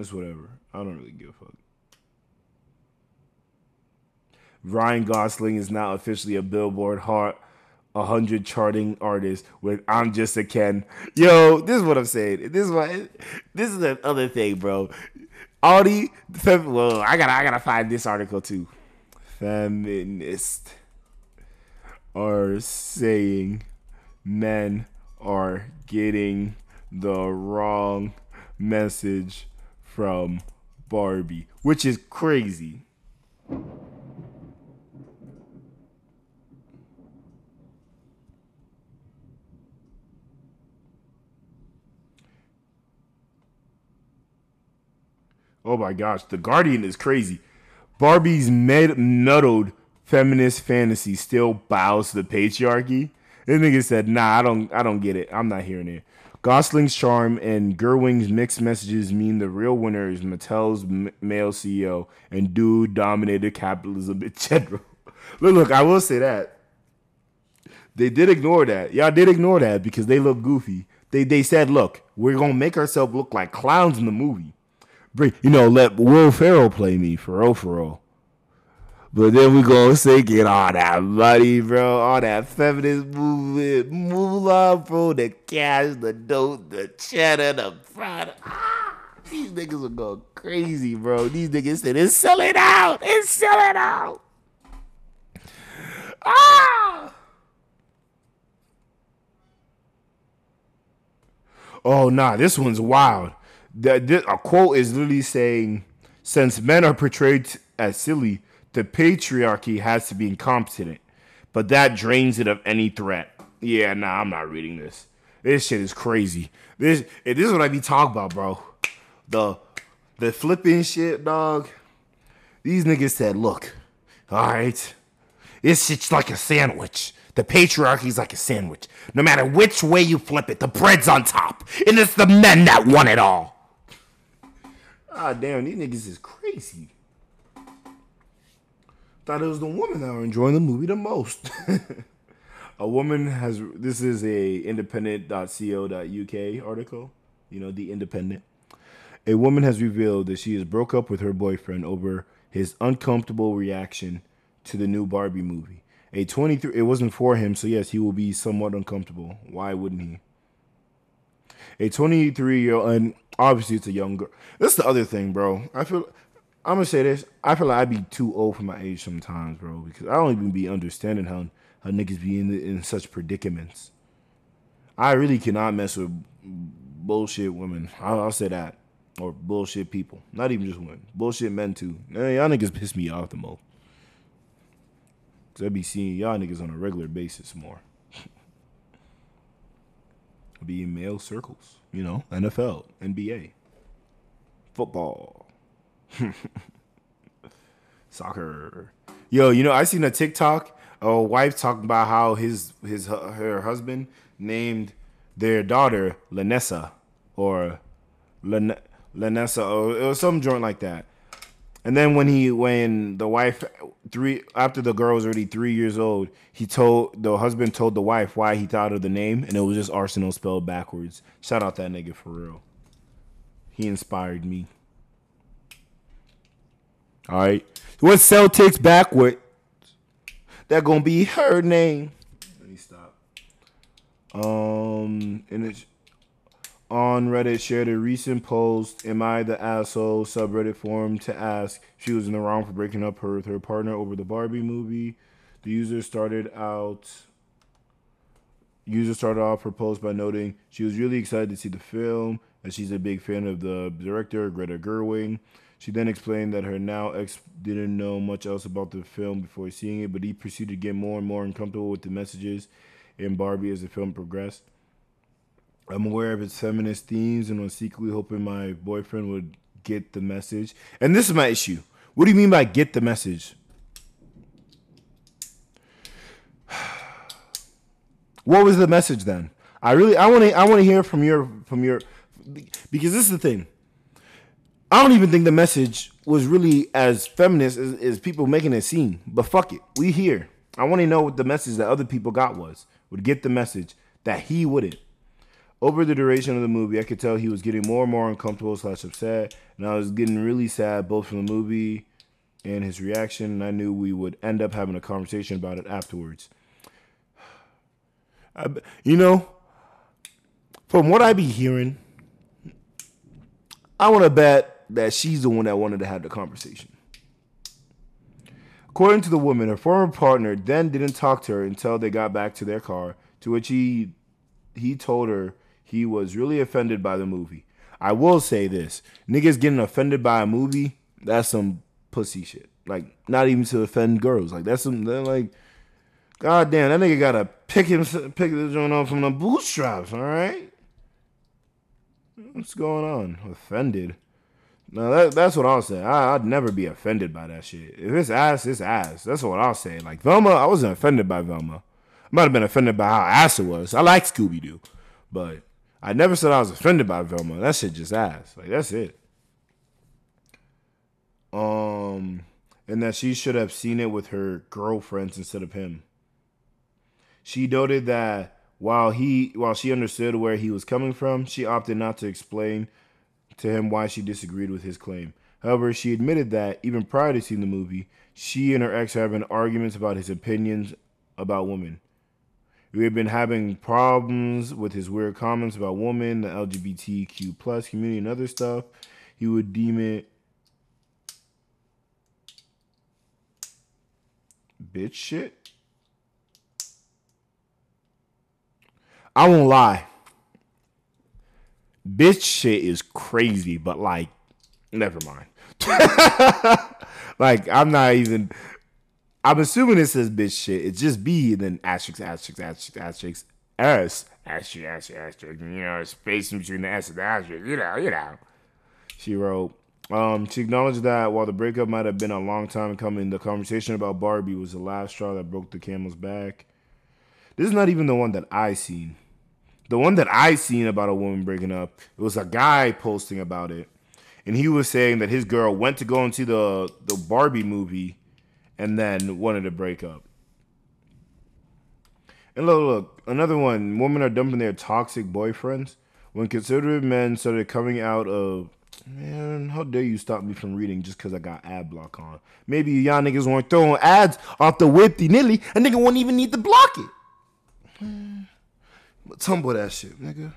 [SPEAKER 3] it's whatever. I don't really give a fuck. Ryan Gosling is now officially a Billboard Hot 100 charting artist with I'm Just a Ken. Yo, this is what I'm saying. This is what this is the other thing, bro. Fem- well, I gotta I gotta find this article too. Feminists are saying men are getting the wrong message from Barbie, which is crazy. Oh my gosh, The Guardian is crazy. Barbie's med- muddled feminist fantasy still bows to the patriarchy. This nigga said, "Nah, I don't, I don't get it. I'm not hearing it." Gosling's charm and Gerwig's mixed messages mean the real winner is Mattel's m- male CEO and dude dominated capitalism in general. look, look, I will say that they did ignore that. Y'all did ignore that because they look goofy. They they said, "Look, we're gonna make ourselves look like clowns in the movie." Bring, you know, let Will Ferrell play me for real, for real. But then we gonna say get all that money, bro. All that feminist movement, moolah, bro. The cash, the dope, the cheddar, the product. Ah, these niggas are going crazy, bro. These niggas said it's selling out. It's selling out. Ah. Oh nah, this one's wild. This, a quote is literally saying, "Since men are portrayed as silly, the patriarchy has to be incompetent, but that drains it of any threat." Yeah, nah, I'm not reading this. This shit is crazy. This eh, this is what I be talking about, bro. The the flipping shit, dog. These niggas said, "Look, all right, it's shit's like a sandwich." The patriarchy's like a sandwich. No matter which way you flip it, the bread's on top. And it's the men that want it all. Ah, damn, these niggas is crazy. Thought it was the women that were enjoying the movie the most. a woman has, this is a independent.co.uk article, you know, the independent. A woman has revealed that she has broke up with her boyfriend over his uncomfortable reaction to the new Barbie movie. A 23 it wasn't for him, so yes, he will be somewhat uncomfortable. Why wouldn't he? A 23 year old, and obviously it's a young girl. That's the other thing, bro. I feel I'm gonna say this. I feel like I'd be too old for my age sometimes, bro, because I don't even be understanding how how niggas be in in such predicaments. I really cannot mess with bullshit women. I'll, I'll say that, or bullshit people. Not even just women, bullshit men too. Man, y'all niggas piss me off the most. Cause I be seeing y'all niggas on a regular basis more. be in male circles, you know, NFL, NBA, football, soccer. Yo, you know, I seen a TikTok, a wife talking about how his his her husband named their daughter Lanessa or Lan- Lanessa or was some joint like that. And then when he when the wife three after the girl was already three years old, he told the husband told the wife why he thought of the name, and it was just Arsenal spelled backwards. Shout out that nigga for real. He inspired me. All right, what Celtics backward? That gonna be her name. Let me stop. Um, and it's on Reddit shared a recent post, Am I the asshole? subreddit forum to ask she was in the wrong for breaking up her with her partner over the Barbie movie. The user started out user started off her post by noting she was really excited to see the film as she's a big fan of the director Greta Gerwig. She then explained that her now ex didn't know much else about the film before seeing it, but he proceeded to get more and more uncomfortable with the messages in Barbie as the film progressed. I'm aware of its feminist themes and was secretly hoping my boyfriend would get the message. And this is my issue. What do you mean by get the message? What was the message then? I really I want to I want to hear from your from your because this is the thing. I don't even think the message was really as feminist as, as people making it seem. But fuck it, we here. I want to know what the message that other people got was. Would get the message that he wouldn't. Over the duration of the movie, I could tell he was getting more and more uncomfortable slash upset, and I was getting really sad both from the movie and his reaction. And I knew we would end up having a conversation about it afterwards. I, you know, from what I be hearing, I want to bet that she's the one that wanted to have the conversation. According to the woman, her former partner then didn't talk to her until they got back to their car, to which he he told her he was really offended by the movie. I will say this: niggas getting offended by a movie, that's some pussy shit. Like, not even to offend girls. Like, that's some like, god damn, that nigga gotta pick him, pick the joint off from the bootstraps. All right, what's going on? Offended? No, that, that's what I'll say. I, would never be offended by that shit. If it's ass, it's ass. That's what I'll say. Like Velma, I wasn't offended by Velma. I might have been offended by how ass it was. I like Scooby Doo, but I never said I was offended by Velma. That shit just ass. Like that's it. Um, and that she should have seen it with her girlfriends instead of him. She noted that while he while she understood where he was coming from, she opted not to explain to him why she disagreed with his claim. However, she admitted that even prior to seeing the movie, she and her ex had been arguments about his opinions about women. We had been having problems with his weird comments about women, the LGBTQ plus community, and other stuff. He would deem it bitch shit. I won't lie. Bitch shit is crazy, but like, never mind. like, I'm not even. I'm assuming it says bitch shit. It's just B and then asterisk, asterisk, asterisk, asterisk, S, asterisk, asterisk, asterisk, you know, space between the S and the asterisk, you know, you know. She wrote, um, she acknowledged that while the breakup might have been a long time coming, the conversation about Barbie was the last straw that broke the camel's back. This is not even the one that I seen. The one that I seen about a woman breaking up, it was a guy posting about it. And he was saying that his girl went to go and see the, the Barbie movie and then wanted to break up. And look, look, another one. Women are dumping their toxic boyfriends. When conservative men started coming out of Man, how dare you stop me from reading just because I got ad block on? Maybe y'all niggas weren't throwing ads off the whipty nilly, a nigga won't even need to block it. Tumble that shit, nigga.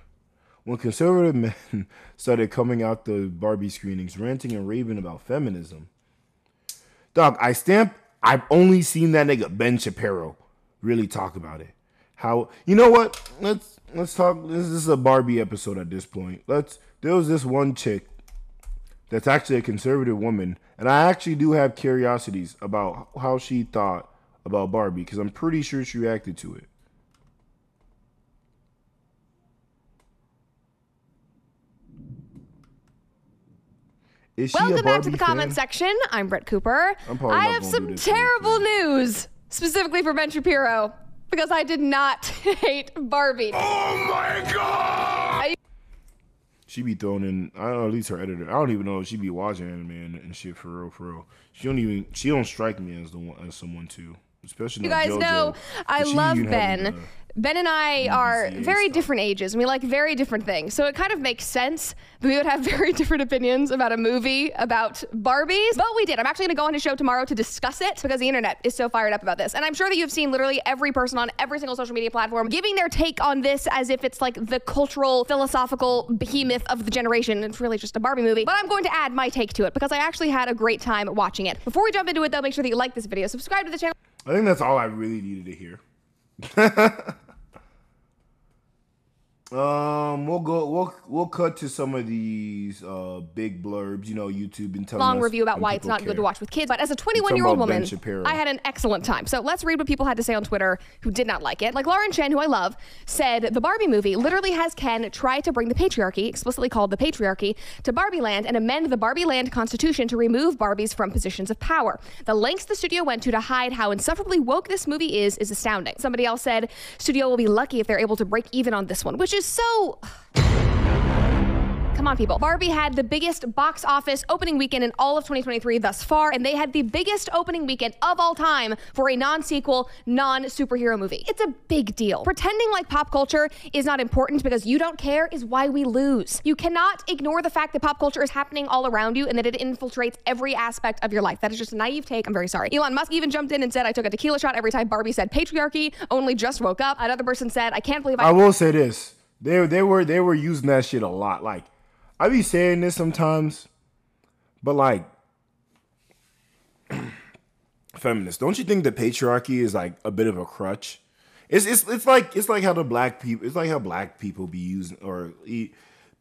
[SPEAKER 3] When conservative men started coming out the Barbie screenings, ranting and raving about feminism, dog, I stamp. I've only seen that nigga Ben Shapiro really talk about it. How you know what? Let's let's talk. This is a Barbie episode at this point. Let's. There was this one chick that's actually a conservative woman, and I actually do have curiosities about how she thought about Barbie because I'm pretty sure she reacted to it. Is she a
[SPEAKER 8] Welcome back to
[SPEAKER 3] Barbie
[SPEAKER 8] the comment section. I'm Brett Cooper.
[SPEAKER 3] I'm probably
[SPEAKER 8] I
[SPEAKER 3] not
[SPEAKER 8] have some
[SPEAKER 3] do this one,
[SPEAKER 8] terrible news, specifically for Ben Shapiro, because I did not hate Barbie.
[SPEAKER 1] Oh my god!
[SPEAKER 3] She be throwing in. I don't know. At least her editor. I don't even know if she be watching anime and, and shit for real. For real. She don't even. She don't strike me as the one as someone too. Especially
[SPEAKER 8] You guys
[SPEAKER 3] JoJo.
[SPEAKER 8] know I
[SPEAKER 3] She
[SPEAKER 8] love Ben.
[SPEAKER 3] the-
[SPEAKER 8] Ben and I are very
[SPEAKER 3] stuff.
[SPEAKER 8] different ages, and we like very different things. So it kind of makes sense that we would have very different opinions about a movie about Barbies. But we did. I'm actually going to go on a show tomorrow to discuss it because the internet is so fired up about this. And I'm sure that you've seen literally every person on every single social media platform giving their take on this as if it's like the cultural, philosophical behemoth of the generation. It's really just a Barbie movie. But I'm going to add my take to it because I actually had a great time watching it. Before we jump into it, though, make sure that you like this video, subscribe to the channel.
[SPEAKER 3] I think that's all I really needed to hear. um, we'll go. We'll we'll cut to some of these uh big blurbs. You know, YouTube and telling
[SPEAKER 8] long review about why it's not good to watch with kids. But as a 21 year old woman, I had an excellent time. So let's read what people had to say on Twitter who did not like it. Like Lauren Chen, who I love, said the Barbie movie literally has Ken try to bring the patriarchy, explicitly called the patriarchy, to Barbie Land and amend the Barbie Land constitution to remove Barbies from positions of power. The lengths the studio went to to hide how insufferably woke this movie is is astounding. Somebody else said studio will be lucky if they're able to break even on this one, which is so Come on, people. Barbie had the biggest box office opening weekend in all of 2023 thus far, and they had the biggest opening weekend of all time for a non sequel, non superhero movie. It's a big deal. Pretending like pop culture is not important because you don't care is why we lose. You cannot ignore the fact that pop culture is happening all around you and that it infiltrates every aspect of your life. That is just a naive take. I'm very sorry. Elon Musk even jumped in and said, I took a tequila shot every time Barbie said patriarchy, only just woke up. Another person said, I can't believe I.
[SPEAKER 3] I will say this: they they were they were using that shit a lot. Like I be saying this sometimes, but like feminists, don't you think the patriarchy is like a bit of a crutch? It's it's it's like it's like how the black people it's like how black people be using or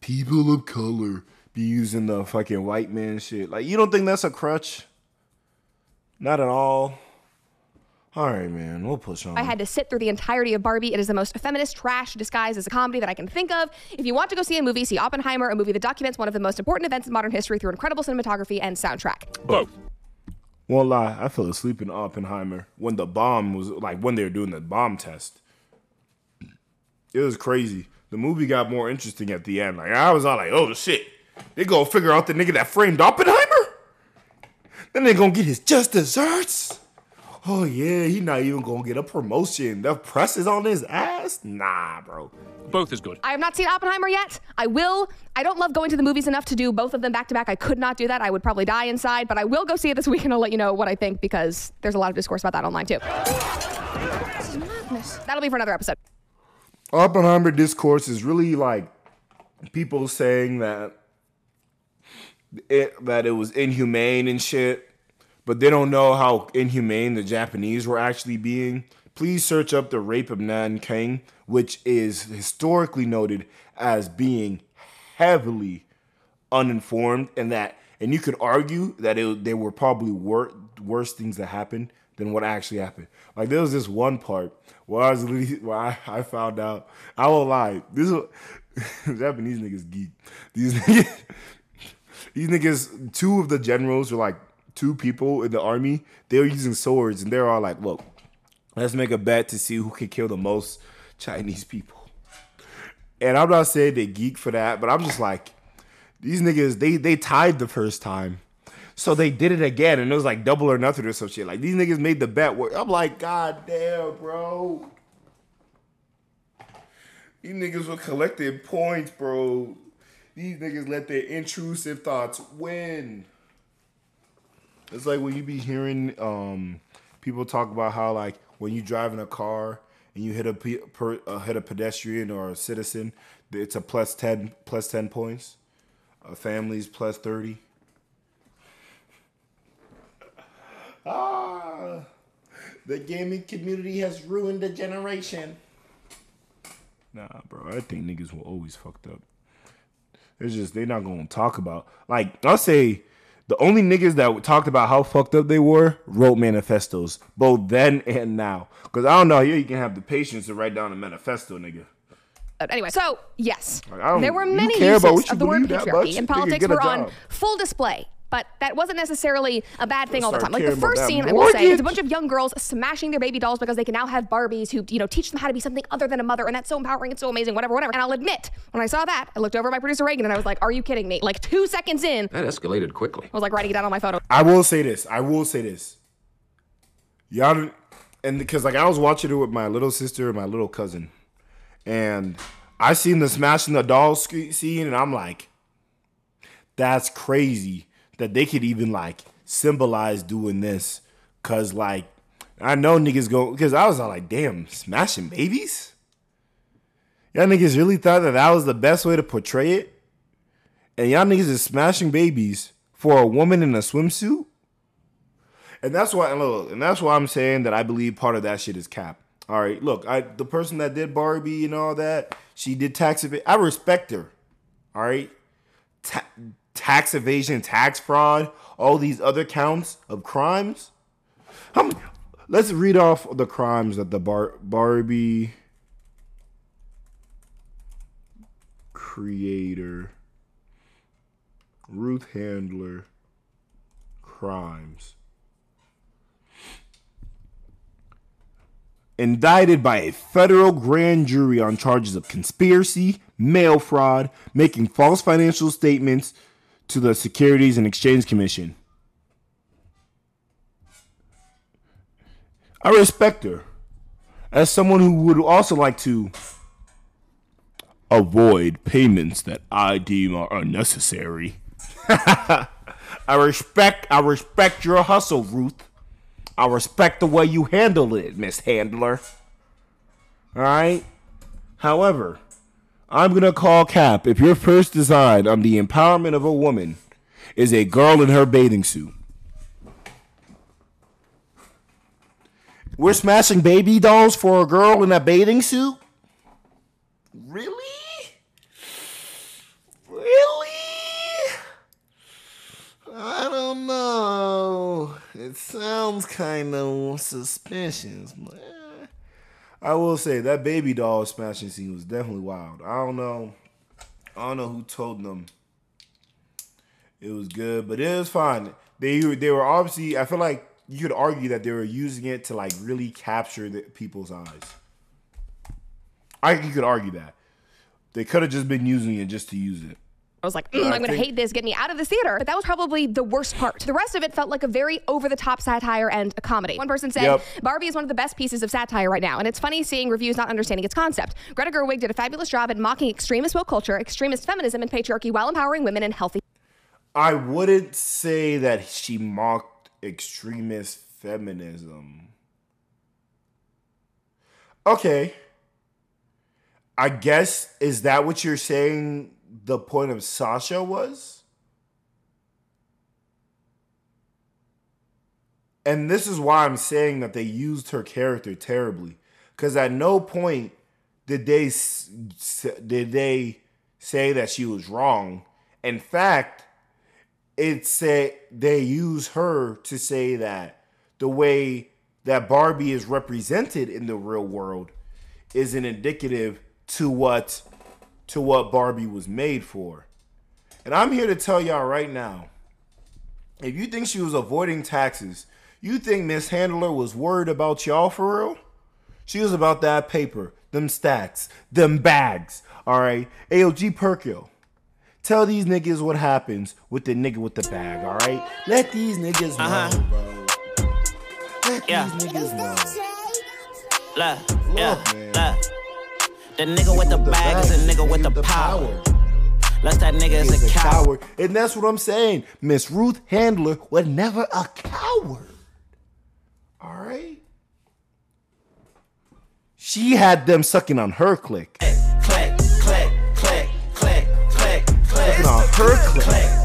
[SPEAKER 3] people of color be using the fucking white man shit. Like you don't think that's a crutch? Not at all. All right, man. We'll push on.
[SPEAKER 8] I had to sit through the entirety of Barbie. It is the most feminist trash disguised as a comedy that I can think of. If you want to go see a movie, see Oppenheimer, a movie that documents one of the most important events in modern history through incredible cinematography and soundtrack.
[SPEAKER 3] Both. Won't lie, I fell asleep in Oppenheimer when the bomb was like when they were doing the bomb test. It was crazy. The movie got more interesting at the end. Like I was all like, "Oh shit, they gonna figure out the nigga that framed Oppenheimer? Then they gonna get his just desserts. Oh yeah, he not even gonna get a promotion. The press is on his ass. Nah, bro.
[SPEAKER 10] Both is good.
[SPEAKER 8] I have not seen Oppenheimer yet. I will. I don't love going to the movies enough to do both of them back to back. I could not do that. I would probably die inside, but I will go see it this week and I'll let you know what I think because there's a lot of discourse about that online too.
[SPEAKER 2] This is madness.
[SPEAKER 8] That'll be for another episode.
[SPEAKER 3] Oppenheimer discourse is really like people saying that it that it was inhumane and shit, but they don't know how inhumane the Japanese were actually being. Please search up the rape of Nanking, which is historically noted as being heavily uninformed, and that and you could argue that it, there were probably wor- worse things that happened than what actually happened. Like there was this one part where I was where I, found out. I won't lie. This is Japanese niggas geek. These niggas, these niggas. Two of the generals were like two people in the army. They were using swords, and they're all like, "Look, let's make a bet to see who can kill the most Chinese people." And I'm not saying they geek for that, but I'm just like, these niggas, they they tied the first time. So they did it again, and it was like double or nothing or some shit. Like these niggas made the bet work. I'm like, God damn, bro. These niggas were collecting points, bro. These niggas let their intrusive thoughts win. It's like when you be hearing um, people talk about how like when you drive in a car and you hit a pe- per, uh, hit a pedestrian or a citizen, it's a plus ten plus ten points. A family's plus thirty. Ah, the gaming community has ruined a generation. Nah, bro, I think niggas were always fucked up. It's just they're not gonna talk about like I'll say the only niggas that talked about how fucked up they were wrote manifestos, both then and now. Cause I don't know, here you can have the patience to write down a manifesto, nigga.
[SPEAKER 8] But anyway, so yes,
[SPEAKER 3] Like,
[SPEAKER 8] there were many uses of the word patriarchy, and politics were on full display. But that wasn't necessarily a bad thing all the time. Like the first
[SPEAKER 3] that
[SPEAKER 8] scene, I will say, is a bunch of young girls smashing their baby dolls because they can now have Barbies who, you know, teach them how to be something other than a mother, and that's so empowering. It's so amazing. Whatever, whatever. And I'll admit, when I saw that, I looked over at my producer Reagan and I was like, "Are you kidding me?" Like two seconds in,
[SPEAKER 11] That escalated quickly.
[SPEAKER 8] I was like writing it down on my photo.
[SPEAKER 3] I will say this. I will say this. Y'all, and because like I was watching it with my little sister and my little cousin, and I seen the smashing the doll scene, and I'm like, that's crazy that they could even like symbolize doing this, cause like I know niggas go because I was like, damn, smashing babies. Y'all niggas really thought that that was the best way to portray it, and y'all niggas is smashing babies for a woman in a swimsuit. And that's why, look, and that's why I'm saying that I believe part of that shit is cap. All right, look, I the person that did Barbie and all that, she did tax evasion. I respect her. All right, Ta- tax evasion, tax fraud, all these other counts of crimes. Let's read off the crimes that the Bar- Barbie creator Ruth Handler crimes. Indicted by a federal grand jury on charges of conspiracy, mail fraud, making false financial statements to the Securities and Exchange Commission. I respect her as someone who would also like to avoid payments that I deem are unnecessary. I respect I respect your hustle, Ruth. I respect the way you handle it, Miss Handler. Alright? However, I'm gonna call cap if your first design on the empowerment of a woman is a girl in her bathing suit. We're smashing baby dolls for a girl in a bathing suit? Really? Really? I don't know. It sounds kind of suspicious. But. I will say that baby doll smashing scene was definitely wild. I don't know. I don't know who told them it was good, but it was fine. They they were obviously. I feel like you could argue that they were using it to like really capture the people's eyes. I you could argue that they could have just been using it just to use it.
[SPEAKER 8] I was like, mm, I'm going to hate this, get me out of this theater. But that was probably the worst part. The rest of it felt like a very over the top satire and a comedy. One person said,
[SPEAKER 3] Yep.
[SPEAKER 8] Barbie is one of the best pieces of satire right now, and it's funny seeing reviews not understanding its concept. Greta Gerwig did a fabulous job at mocking extremist woke culture, extremist feminism, and patriarchy while empowering women and healthy
[SPEAKER 3] I wouldn't say that she mocked extremist feminism. Okay. I guess is that what you're saying the point of Sasha was? And this is why I'm saying that they used her character terribly cuz at no point did they did they say that she was wrong. In fact, it said they use her to say that the way that Barbie is represented in the real world isn't indicative to what to what Barbie was made for. And I'm here to tell y'all right now, if you think she was avoiding taxes, you think Miss Handler was worried about y'all for real? She was about that paper, them stacks, them bags. All right, AOG Perkyo. Tell these niggas what happens with the nigga with the bag, all right? Let these niggas know,
[SPEAKER 9] Uh-huh.
[SPEAKER 3] bro. Let
[SPEAKER 9] Yeah.
[SPEAKER 3] these niggas know.
[SPEAKER 9] Look, yeah,
[SPEAKER 3] man.
[SPEAKER 9] look. The nigga with the bag is a nigga with the power. Less that nigga is a
[SPEAKER 3] a
[SPEAKER 9] coward.
[SPEAKER 3] coward. And that's what I'm saying. Miss Ruth Handler was never a coward. All right? She had them sucking on her click.
[SPEAKER 9] Click, click, click, click, click, click.
[SPEAKER 3] Sucking on her. Click,
[SPEAKER 9] click,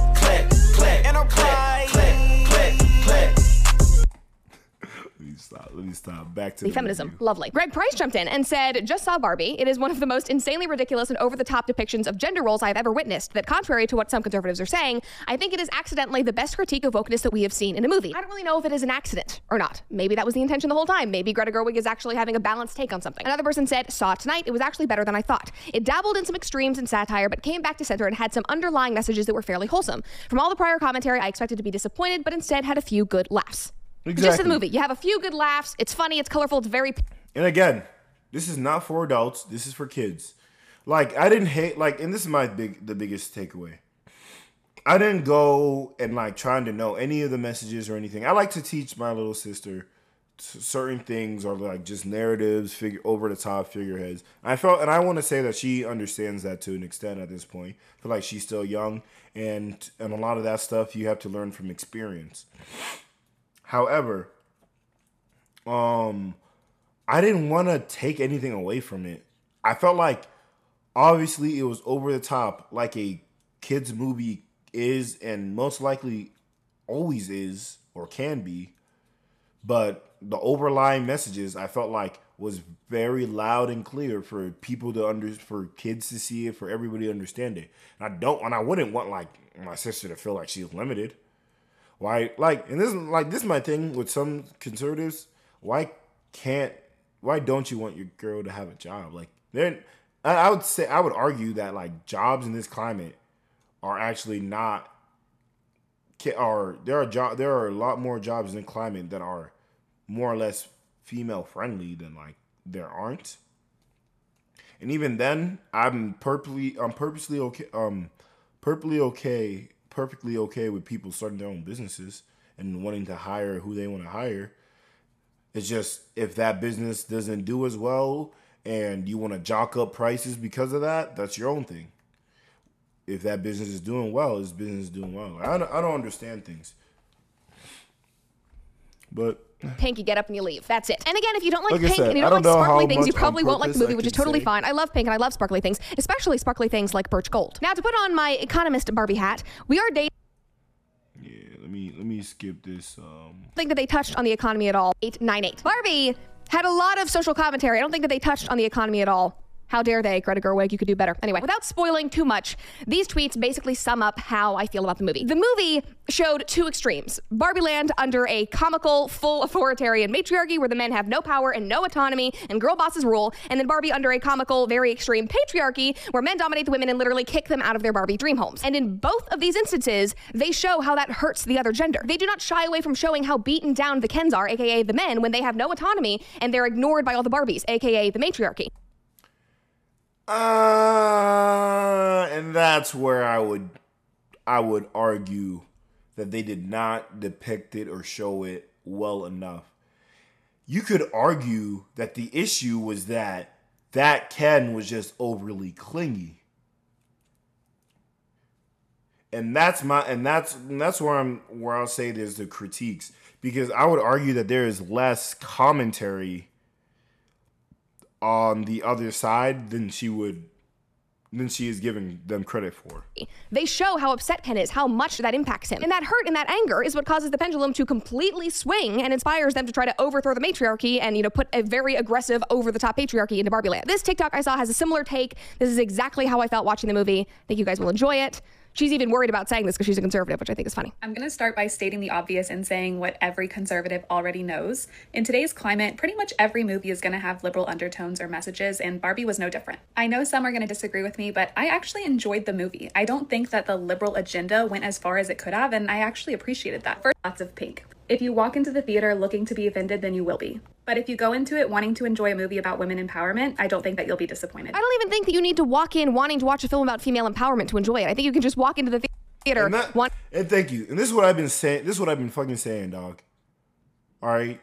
[SPEAKER 3] Let me stop. Let me uh, stop. Back to the
[SPEAKER 8] feminism.
[SPEAKER 3] review.
[SPEAKER 8] Lovely. Greg Price jumped in and said, Just saw Barbie. It is one of the most insanely ridiculous and over the top depictions of gender roles I have ever witnessed. That, contrary to what some conservatives are saying, I think it is accidentally the best critique of wokeness that we have seen in a movie. I don't really know if it is an accident or not. Maybe that was the intention the whole time. Maybe Greta Gerwig is actually having a balanced take on something. Another person said, Saw it tonight. It was actually better than I thought. It dabbled in some extremes and satire, but came back to center and had some underlying messages that were fairly wholesome. From all the prior commentary, I expected to be disappointed, but instead had a few good laughs. The gist of the movie. You have a few good laughs. It's funny. It's colorful. It's very
[SPEAKER 3] And again, this is not for adults. This is for kids. Like I didn't hate like, and this is my big the biggest takeaway. I didn't go and like trying to know any of the messages or anything. I like to teach my little sister certain things or like just narratives, figure over the top figureheads. I felt, and I want to say that she understands that to an extent at this point. I feel like she's still young, and and a lot of that stuff you have to learn from experience. However, um, I didn't want to take anything away from it. I felt like obviously it was over the top, like a kids movie is, and most likely always is or can be. But the overlying messages I felt like was very loud and clear for people to under for kids to see it, for everybody to understand it. And I don't, and I wouldn't want like my sister to feel like she's limited. Why, like, and this is like this is my thing with some conservatives. Why can't, why don't you want your girl to have a job? Like, then I, would say I would argue that like jobs in this climate are actually not are there are job there are a lot more jobs in climate that are more or less female friendly than like there aren't. And even then, I'm purposely I'm purposely okay um purposely okay perfectly okay with people starting their own businesses and wanting to hire who they want to hire. It's just if that business doesn't do as well and you want to jock up prices because of that, that's your own thing. If that business is doing well, this business is doing well. I don't, I don't understand things. But
[SPEAKER 8] pink, you get up and you leave. That's it. And again, if you don't like,
[SPEAKER 3] Like
[SPEAKER 8] pink
[SPEAKER 3] said,
[SPEAKER 8] and you don't,
[SPEAKER 3] don't
[SPEAKER 8] like sparkly things, you probably won't like the movie, which is totally
[SPEAKER 3] say.
[SPEAKER 8] fine. I love pink and I love sparkly things, especially sparkly things like birch gold. Now, to put on my economist Barbie hat, we are dating.
[SPEAKER 3] yeah, let me let me skip this. Um,
[SPEAKER 8] think that they touched on the economy at all. 898. Barbie had a lot of social commentary. I don't think that they touched on the economy at all. How dare they, Greta Gerwig? You could do better. Anyway, without spoiling too much, these tweets basically sum up how I feel about the movie. The movie showed two extremes Barbie Land under a comical, full authoritarian matriarchy where the men have no power and no autonomy and girl bosses rule, and then Barbie under a comical, very extreme patriarchy where men dominate the women and literally kick them out of their Barbie dream homes. And in both of these instances, they show how that hurts the other gender. They do not shy away from showing how beaten down the Kens are, aka the men, when they have no autonomy and they're ignored by all the Barbies, aka the matriarchy.
[SPEAKER 3] Uh, and that's where I would I would argue that they did not depict it or show it well enough. You could argue that the issue was that that Ken was just overly clingy. And that's my and that's and that's where I'm where I'll say there's the critiques because I would argue that there is less commentary on the other side than she would than she is giving them credit for.
[SPEAKER 8] They show how upset Ken is, how much that impacts him. And that hurt and that anger is what causes the pendulum to completely swing and inspires them to try to overthrow the matriarchy and, you know, put a very aggressive, over the top patriarchy into Barbie land. This TikTok I saw has a similar take. This is exactly how I felt watching the movie. I think you guys will enjoy it. She's even worried about saying this because she's a conservative, which I think is funny.
[SPEAKER 10] I'm going to start by stating the obvious and saying what every conservative already knows. In today's climate, pretty much every movie is going to have liberal undertones or messages, and Barbie was no different. I know some are going to disagree with me, but I actually enjoyed the movie. I don't think that the liberal agenda went as far as it could have, and I actually appreciated that. First, lots of pink. If you walk into the theater looking to be offended, then you will be. But if you go into it wanting to enjoy a movie about women empowerment, I don't think that you'll be disappointed.
[SPEAKER 8] I don't even think that you need to walk in wanting to watch a film about female empowerment to enjoy it. I think you can just walk into the theater.
[SPEAKER 3] And, that-
[SPEAKER 8] want-
[SPEAKER 3] and thank you. And this is what I've been saying. This is what I've been fucking saying, dog. All right.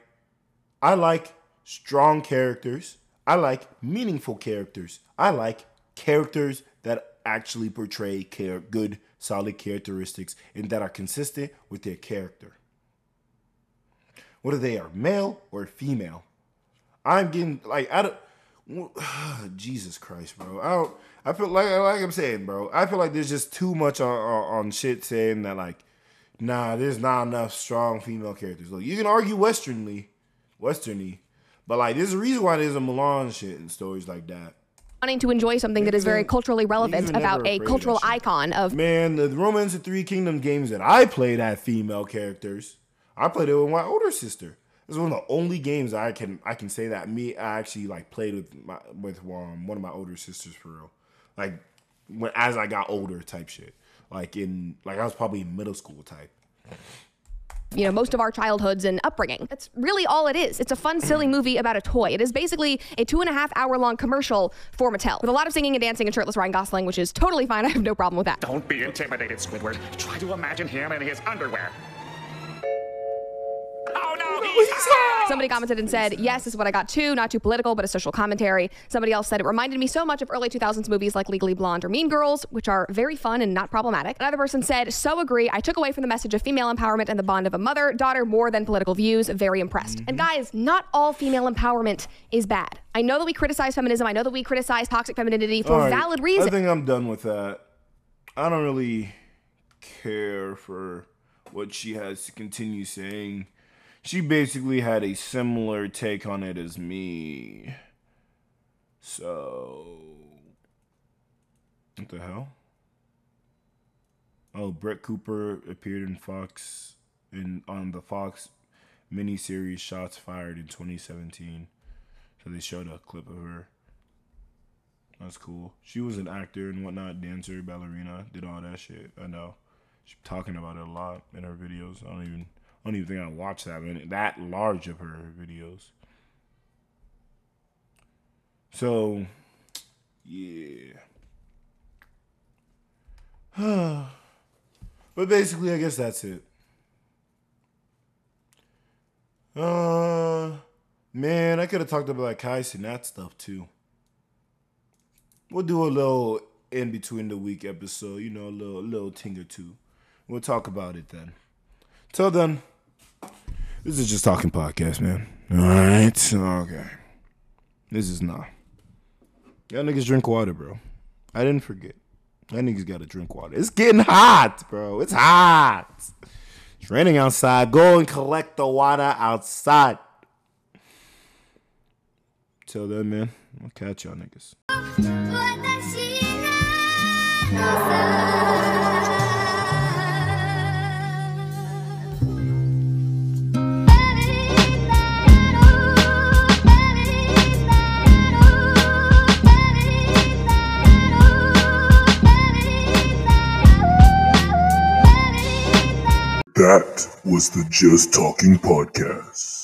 [SPEAKER 3] I like strong characters. I like meaningful characters. I like characters that actually portray care, good, solid characteristics and that are consistent with their character. Whether they are male or female. I'm getting like I don't Jesus Christ, bro. I don't I feel like like I'm saying, bro. I feel like there's just too much on, on, on shit saying that like, nah, there's not enough strong female characters. Look, you can argue westernly, westerny, but like there's a reason why there's a Mulan shit and stories like that.
[SPEAKER 8] wanting to enjoy something that is very culturally relevant about a
[SPEAKER 3] afraid of
[SPEAKER 8] cultural icon of
[SPEAKER 3] Man, the Romance of Three Kingdom games that I played had female characters. I played it with my older sister. It's one of the only games I can I can say that me I actually like played with my with um, one of my older sisters for real. Like when as I got older type shit. Like in like I was probably in middle school type.
[SPEAKER 8] you know most of our childhoods and upbringing. That's really all it is. It's a fun, silly movie about a toy. It is basically a two and a half hour long commercial for Mattel with a lot of singing and dancing and shirtless Ryan Gosling, which is totally fine. I have no problem with that.
[SPEAKER 11] Don't be intimidated, Squidward. Try to imagine him in his underwear.
[SPEAKER 8] Somebody commented and said, Yes, this is what I got too. Not too political, but a social commentary. Somebody else said it reminded me so much of early 2000s movies like Legally Blonde or Mean Girls, which are very fun and not problematic. Another person said, So agree. I took away from the message of female empowerment and the bond of a mother daughter more than political views. Very impressed. And mm-hmm. guys, not all female empowerment is bad. I know that we criticize feminism. I know that we criticize toxic femininity for
[SPEAKER 3] All right,
[SPEAKER 8] valid reasons.
[SPEAKER 3] I think I'm done with that. I don't really care for what she has to continue saying. She basically had a similar take on it as me. So. What the hell? Oh, Brett Cooper appeared in Fox in on the Fox miniseries Shots Fired in 2017. So they showed a clip of her. That's cool. She was an actor and whatnot, dancer, ballerina, did all that shit. I know. She's talking about it a lot in her videos. I don't even I don't even think I watched that many that large of her videos. So yeah. but basically I guess that's it. Uh man, I could have talked about like Kai that stuff too. We'll do a little in between the week episode, you know, a little a little ting or two. We'll talk about it then. Till then, this is just talking podcast, man. All right, okay. This is not. Y'all niggas drink water, bro. I didn't forget. That niggas gotta drink water. It's getting hot, bro. It's hot. It's raining outside. Go and collect the water outside. Till then, man. I'll catch y'all niggas.
[SPEAKER 1] That was the Just Talking Podcast.